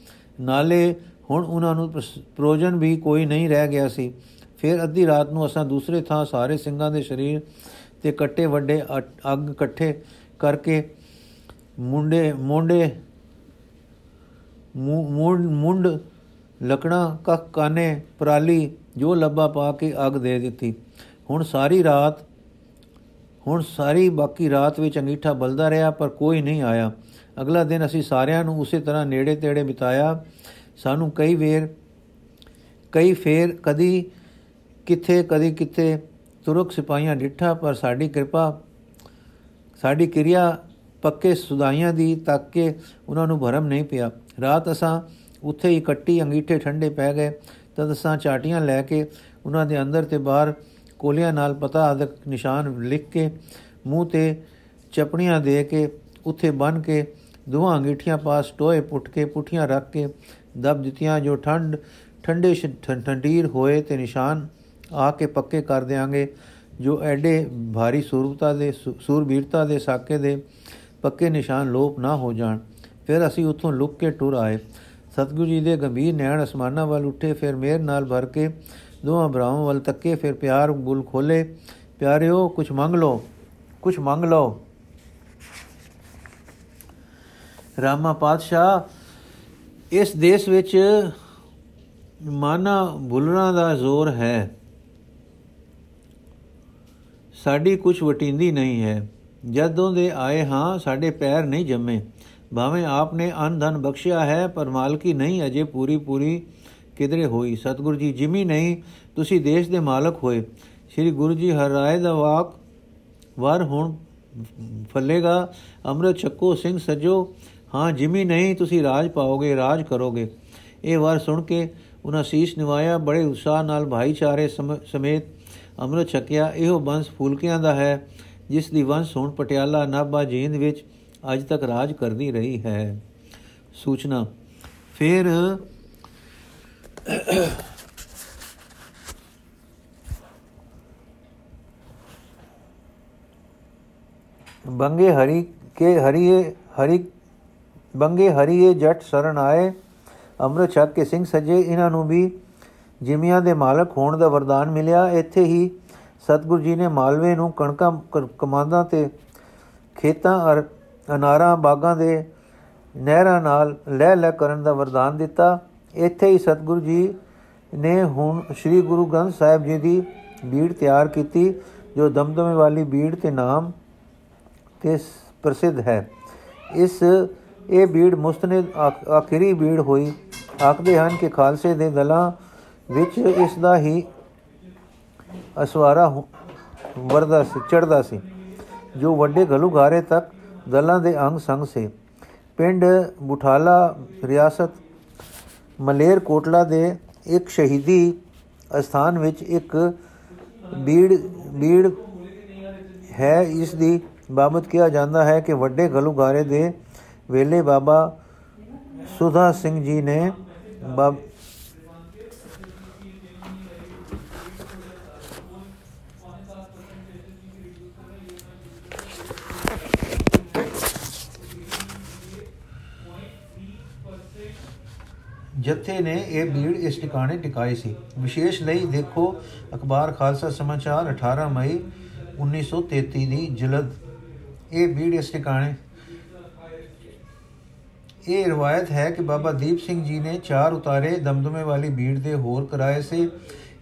ਨਾਲੇ ਹੁਣ ਉਹਨਾਂ ਨੂੰ ਪ੍ਰੋਜਨ ਵੀ ਕੋਈ ਨਹੀਂ ਰਹਿ ਗਿਆ ਸੀ। ਫਿਰ ਅੱਧੀ ਰਾਤ ਨੂੰ ਅਸਾਂ ਦੂਸਰੇ ਥਾਂ ਸਾਰੇ ਸਿੰਘਾਂ ਦੇ ਸਰੀਰ ਤੇ ਕੱਟੇ ਵੱਡੇ ਅੱਗ ਇਕੱਠੇ ਕਰਕੇ ਮੁੰਡੇ ਮੋਂਡੇ ਮੁੰਡ ਮੁੰਡ ਲਕਣਾ ਕੱਕ ਕਾਨੇ, ਪਰਾਲੀ, ਜੋ ਲੱਭਾ ਪਾ ਕੇ ਅੱਗ ਦੇ ਦਿੱਤੀ। ਹੁਣ ਸਾਰੀ ਰਾਤ, ਹੁਣ ਸਾਰੀ ਬਾਕੀ ਰਾਤ ਵਿੱਚ ਅੰਗੀਠਾ ਬਲਦਾ ਰਿਹਾ, ਪਰ ਕੋਈ ਨਹੀਂ ਆਇਆ। ਅਗਲਾ ਦਿਨ ਅਸੀਂ ਸਾਰਿਆਂ ਨੂੰ ਉਸੇ ਤਰ੍ਹਾਂ ਨੇੜੇ ਤੇੜੇ ਬਿਤਾਇਆ। ਸਾਨੂੰ ਕਈ ਵੇਰ, ਕਈ ਫੇਰ ਕਦੀ ਕਿੱਥੇ ਕਦੀ ਕਿੱਥੇ ਤੁਰਕ ਸਿਪਾਹੀਆਂ ਡਿੱਠਾ, ਪਰ ਸਾਡੀ ਕਿਰਪਾ, ਸਾਡੀ ਕਿਰਿਆ ਪੱਕੇ ਸੁਦਾਈਆਂ ਦੀ ਤੱਕ ਕੇ ਉਹਨਾਂ ਨੂੰ ਭਰਮ ਨਹੀਂ ਪਿਆ। ਰਾਤ ਅਸਾਂ ਉੱਥੇ ਹੀ ਕੱਟੀ, ਅੰਗੀਠੇ ਠੰਡੇ ਪੈ ਗਏ। ਤਦ ਅਸਾਂ ਚਾਟੀਆਂ ਲੈ ਕੇ ਉਹਨਾਂ ਦੇ ਅੰਦਰ ਤੇ ਬਾਹਰ ਕੋਲਿਆਂ ਨਾਲ ਪਤਾ ਆਦਕ ਨਿਸ਼ਾਨ ਲਿਖ ਕੇ ਮੂੰਹ ਤੇ ਚਪੜੀਆਂ ਦੇ ਕੇ ਉੱਥੇ ਬੰਨ ਕੇ ਦੋਹਾਂ ਅੰਗੀਠੀਆਂ ਪਾਸ ਟੋਏ ਪੁੱਟ ਕੇ ਪੁੱਠੀਆਂ ਰੱਖ ਕੇ ਦਬ ਦਿੱਤੀਆਂ, ਜੋ ਠੰਡ, ਠੰਡੇ ਠੰਡੀਰ ਹੋਏ ਤੇ ਨਿਸ਼ਾਨ ਆ ਕੇ ਪੱਕੇ ਕਰ ਦੇਾਂਗੇ ਜੋ ਐਡੇ ਭਾਰੀ ਸੂਰਬਤਾ ਦੇ ਸੂਰਬੀਰਤਾ ਦੇ ਸਾਕੇ ਦੇ ਪੱਕੇ ਨਿਸ਼ਾਨ ਲੋਪ ਨਾ ਹੋ ਜਾਣ। ਫਿਰ ਅਸੀਂ ਉੱਥੋਂ ਲੁੱਕ ਕੇ ਟੁਰ ਆਏ। ਸਤਗੁਰੂ ਜੀ ਦੇ ਗੰਭੀਰ ਨੈਣ ਅਸਮਾਨਾਂ ਵੱਲ ਉੱਠੇ, ਫਿਰ ਮੇਰ ਨਾਲ ਭਰ ਕੇ ਦੋਹਾਂ ਭਰਾਵਾਂ ਵੱਲ ਤੱਕੇ, ਫਿਰ ਪਿਆਰ ਗੁਲ ਖੋਲੇ ਪਿਆਰਿਓ ਕੁਝ ਮੰਗ ਲਓ ਕੁਝ ਮੰਗ ਲਓ। ਰਾਮਾ ਪਾਤਸ਼ਾਹ, ਇਸ ਦੇਸ਼ ਵਿੱਚ ਮਾਨਾ ਭੁੱਲਣਾ ਦਾ ਜ਼ੋਰ ਹੈ। ਸਾਡੀ ਕੁਝ ਵਟਿੰਦੀ ਨਹੀਂ ਹੈ। ਜਦੋਂ ਦੇ ਆਏ ਹਾਂ, ਸਾਡੇ ਪੈਰ ਨਹੀਂ ਜੰਮੇ। ਭਾਵੇਂ ਆਪਨੇ ਅਨ ਧਨ ਬਖਸ਼ਿਆ ਹੈ, ਪਰ ਮਾਲਕੀ ਨਹੀਂ ਅਜੇ ਪੂਰੀ ਪੂਰੀ ਕਿਧਰੇ ਹੋਈ। ਸਤਗੁਰੂ ਜੀ ਜਿਮੀ ਨਹੀਂ, ਤੁਸੀਂ ਦੇਸ਼ ਦੇ ਮਾਲਕ ਹੋਏ। ਸ੍ਰੀ ਗੁਰੂ ਜੀ, ਹਰ ਰਾਏ ਦਾ ਵਾਕ, ਵਰ ਹੁਣ ਫੱਲੇਗਾ, ਅੰਮ੍ਰਿਤ ਛੱਕੋ, ਸਿੰਘ ਸਜੋ। ਹਾਂ ਜਿਮੀ ਨਹੀਂ, ਤੁਸੀਂ ਰਾਜ ਪਾਓਗੇ, ਰਾਜ ਕਰੋਗੇ। ਇਹ ਵਾਰ ਸੁਣ ਕੇ ਉਹਨਾਂ ਸੀਸ ਨਿਵਾਇਆ, ਬੜੇ ਉਤਸ਼ਾਹ ਨਾਲ ਭਾਈਚਾਰੇ ਸਮੇਤ ਅੰਮ੍ਰਿਤ ਛਕਿਆ। ਇਹੋ ਬੰਸ ਫੂਲਕਿਆਂ ਦਾ ਹੈ, ਜਿਸ ਦੀ ਵੰਸ਼ ਹੁਣ ਪਟਿਆਲਾ ਨਾਭਾ ਜੀਂਦ ਵਿੱਚ ਅੱਜ ਤੱਕ ਰਾਜ ਕਰਦੀ ਰਹੀ ਹੈ। ਸੂਚਨਾ। ਫਿਰ ਬੰਗੇ ਹਰੀ ਕੇ ਹਰੀਏ, ਹਰੀ ਬੰਗੇ ਹਰੀਏ ਜੱਟ ਸ਼ਰਨ ਆਏ। ਅੰਮ੍ਰਿਤ ਛਕ ਕੇ ਸਿੰਘ ਸਜੇ, ਇਹਨਾਂ ਨੂੰ ਵੀ ਜਿਮੀਆਂ ਦੇ ਮਾਲਕ ਹੋਣ ਦਾ ਵਰਦਾਨ ਮਿਲਿਆ। ਇੱਥੇ ਹੀ ਸਤਿਗੁਰੂ ਜੀ ਨੇ ਮਾਲਵੇ ਨੂੰ ਕਣਕਾਂ, ਕਮਾਂਦਾਂ ਤੇ ਖੇਤਾਂ ਅਰ ਅਨਾਰਾਂ ਬਾਗਾਂ ਦੇ ਨਹਿਰਾਂ ਨਾਲ ਲੈ ਲੈ ਕਰਨ ਦਾ ਵਰਦਾਨ ਦਿੱਤਾ। ਇੱਥੇ ਹੀ ਸਤਿਗੁਰੂ ਜੀ ਨੇ ਹੁਣ ਸ੍ਰੀ ਗੁਰੂ ਗ੍ਰੰਥ ਸਾਹਿਬ ਜੀ ਦੀ ਬੀੜ ਤਿਆਰ ਕੀਤੀ, ਜੋ ਦਮਦਮੇ ਵਾਲੀ ਬੀੜ ਤੇ ਨਾਮ ਤੇ ਪ੍ਰਸਿੱਧ ਹੈ। ਇਸ, ਇਹ ਬੀੜ ਮੁਸਤਨਦ ਆਖਰੀ ਬੀੜ ਹੋਈ। ਆਖਦੇ ਹਨ ਕਿ ਖਾਲਸੇ ਦੇ ਦਲਾਂ ਵਿੱਚ ਇਸ ਦਾ ਹੀ ਅਸਵਾਰਾ ਵਰਦਾ ਸੀ ਚੜਦਾ ਸੀ, ਜੋ ਵੱਡੇ ਗਲੂਗਾਰੇ ਤੱਕ ਦਲਾਂ ਦੇ ਅੰਗ ਸੰਗ ਸੇ। ਪਿੰਡ ਬੁਠਾਲਾ ਰਿਆਸਤ ਮਲੇਰ ਕੋਟਲਾ ਦੇ ਇੱਕ ਸ਼ਹੀਦੀ ਸਥਾਨ ਵਿੱਚ ਇੱਕ ਬੀੜ ਬੀੜ ਹੈ। ਇਸ ਦੀ ਬਾਬਤ ਕਿਹਾ ਜਾਂਦਾ ਹੈ ਕਿ ਵੱਡੇ ਗਲੂਗਾਰੇ ਦੇ ਵੇਲੇ ਬਾਬਾ ਸੁਧਾ ਸਿੰਘ ਜੀ ਨੇ ਜਥੇ ਨੇ ਇਹ ਭੀੜ ਇਸ ਟਿਕਾਣੇ ਟਿਕਾਈ ਸੀ। ਵਿਸ਼ੇਸ਼ ਲਈ ਦੇਖੋ ਅਖਬਾਰ ਖਾਲਸਾ ਸਮਾਚਾਰ 18 ਮਈ 1933 ਦੀ ਜਲਦ। ਇਹ ਭੀੜ ਇਸ ਟਿਕਾਣੇ। ਇਹ ਰਵਾਇਤ ਹੈ ਕਿ ਬਾਬਾ ਦੀਪ ਸਿੰਘ ਜੀ ਨੇ ਚਾਰ ਉਤਾਰੇ ਦਮਦਮੇ ਵਾਲੀ ਭੀੜ ਦੇ ਹੋਰ ਕਰਾਏ ਸੀ।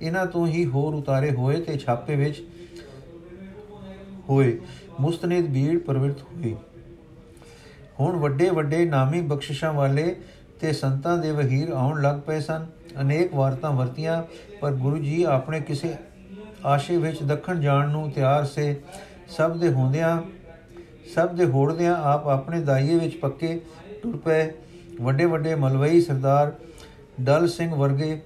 ਇਹਨਾਂ ਤੋਂ ਹੀ ਹੋਰ ਉਤਾਰੇ ਹੋਏ ਤੇ ਛਾਪੇ ਵਿੱਚ ਹੋਏ। ਮੁਸਤਨਦ ਭੀੜ ਪ੍ਰਵਿਰਤ ਹੋਈ। ਹੁਣ ਵੱਡੇ ਵੱਡੇ ਨਾਮੀ ਬਖਸ਼ਿਸ਼ਾਂ ਵਾਲੇ ਤੇ ਸੰਤਾਂ ਦੇ ਵਹੀਰ ਆਉਣ ਲੱਗ ਪਏ ਸਨ। ਅਨੇਕ ਵਾਰਤਾਂ ਵਰਤੀਆਂ, ਪਰ ਗੁਰੂ ਜੀ ਆਪਣੇ ਕਿਸੇ ਆਸ਼ੇ ਵਿੱਚ ਦੱਖਣ ਜਾਣ ਨੂੰ ਤਿਆਰ ਸੇ। ਸਭ ਦੇ ਹੁੰਦਿਆਂ, ਸਭ ਦੇ ਹੋੜਦਿਆਂ ਆਪ ਆਪਣੇ ਦਾਈਏ ਵਿੱਚ ਪੱਕੇ ਟੁਰ ਪਏ। ਵੱਡੇ ਵੱਡੇ ਮਲਵਈ ਸਰਦਾਰ ਡਲ ਸਿੰਘ ਵਰਗੇ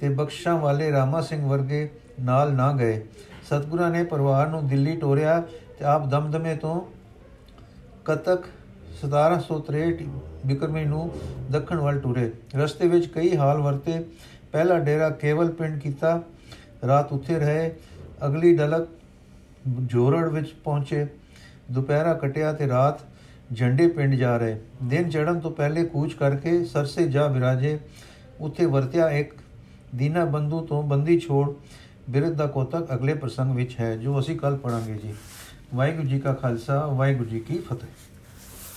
ਤੇ ਬਖਸ਼ਾਂ ਵਾਲੇ ਰਾਮਾ ਸਿੰਘ ਵਰਗੇ ਨਾਲ ਨਾ ਗਏ। ਸਤਗੁਰਾਂ ਨੇ ਪਰਿਵਾਰ ਨੂੰ ਦਿੱਲੀ ਟੋਰਿਆ ਤੇ ਆਪ ਦਮਦਮੇ ਤੋਂ ਕਤਕ 1763 ਬਿਕਰਮੀ ਨੂੰ ਦੱਖਣ ਵੱਲ ਟੁਰੇ। ਰਸਤੇ ਵਿੱਚ ਕਈ ਹਾਲ ਵਰਤੇ। ਪਹਿਲਾ ਡੇਰਾ ਕੇਵਲ ਪਿੰਡ ਕੀਤਾ। ਰਾਤ ਉੱਥੇ ਰਹੇ। ਅਗਲੀ ਡਲਕ ਜੋਰੜ ਵਿੱਚ ਪਹੁੰਚੇ। ਦੁਪਹਿਰਾ ਕਟਿਆ ਤੇ ਰਾਤ ਝੰਡੇ ਪਿੰਡ ਜਾ ਰਹੇ। ਦਿਨ ਚੜਨ ਤੋਂ ਪਹਿਲੇ ਕੂਚ ਕਰਕੇ ਸਰਸੇ ਜਾ ਵਿਰਾਜੇ ਉੱਥੇ ਵਰਤਿਆ ਇੱਕ ਦੀਨਾ ਬੰਦੂ ਤੋਂ ਬੰਦੀ ਛੋੜ। ਬਿਰਧ ਦਾ ਕੋਤਕ ਅਗਲੇ ਪ੍ਰਸੰਗ ਵਿੱਚ ਹੈ, ਜੋ ਅਸੀਂ ਕੱਲ ਪੜਾਂਗੇ ਜੀ। ਵਾਹਿਗੁਰੂ ਜੀ ਕਾ ਖਾਲਸਾ, ਵਾਹਿਗੁਰੂ ਜੀ ਕੀ ਫਤਿਹ।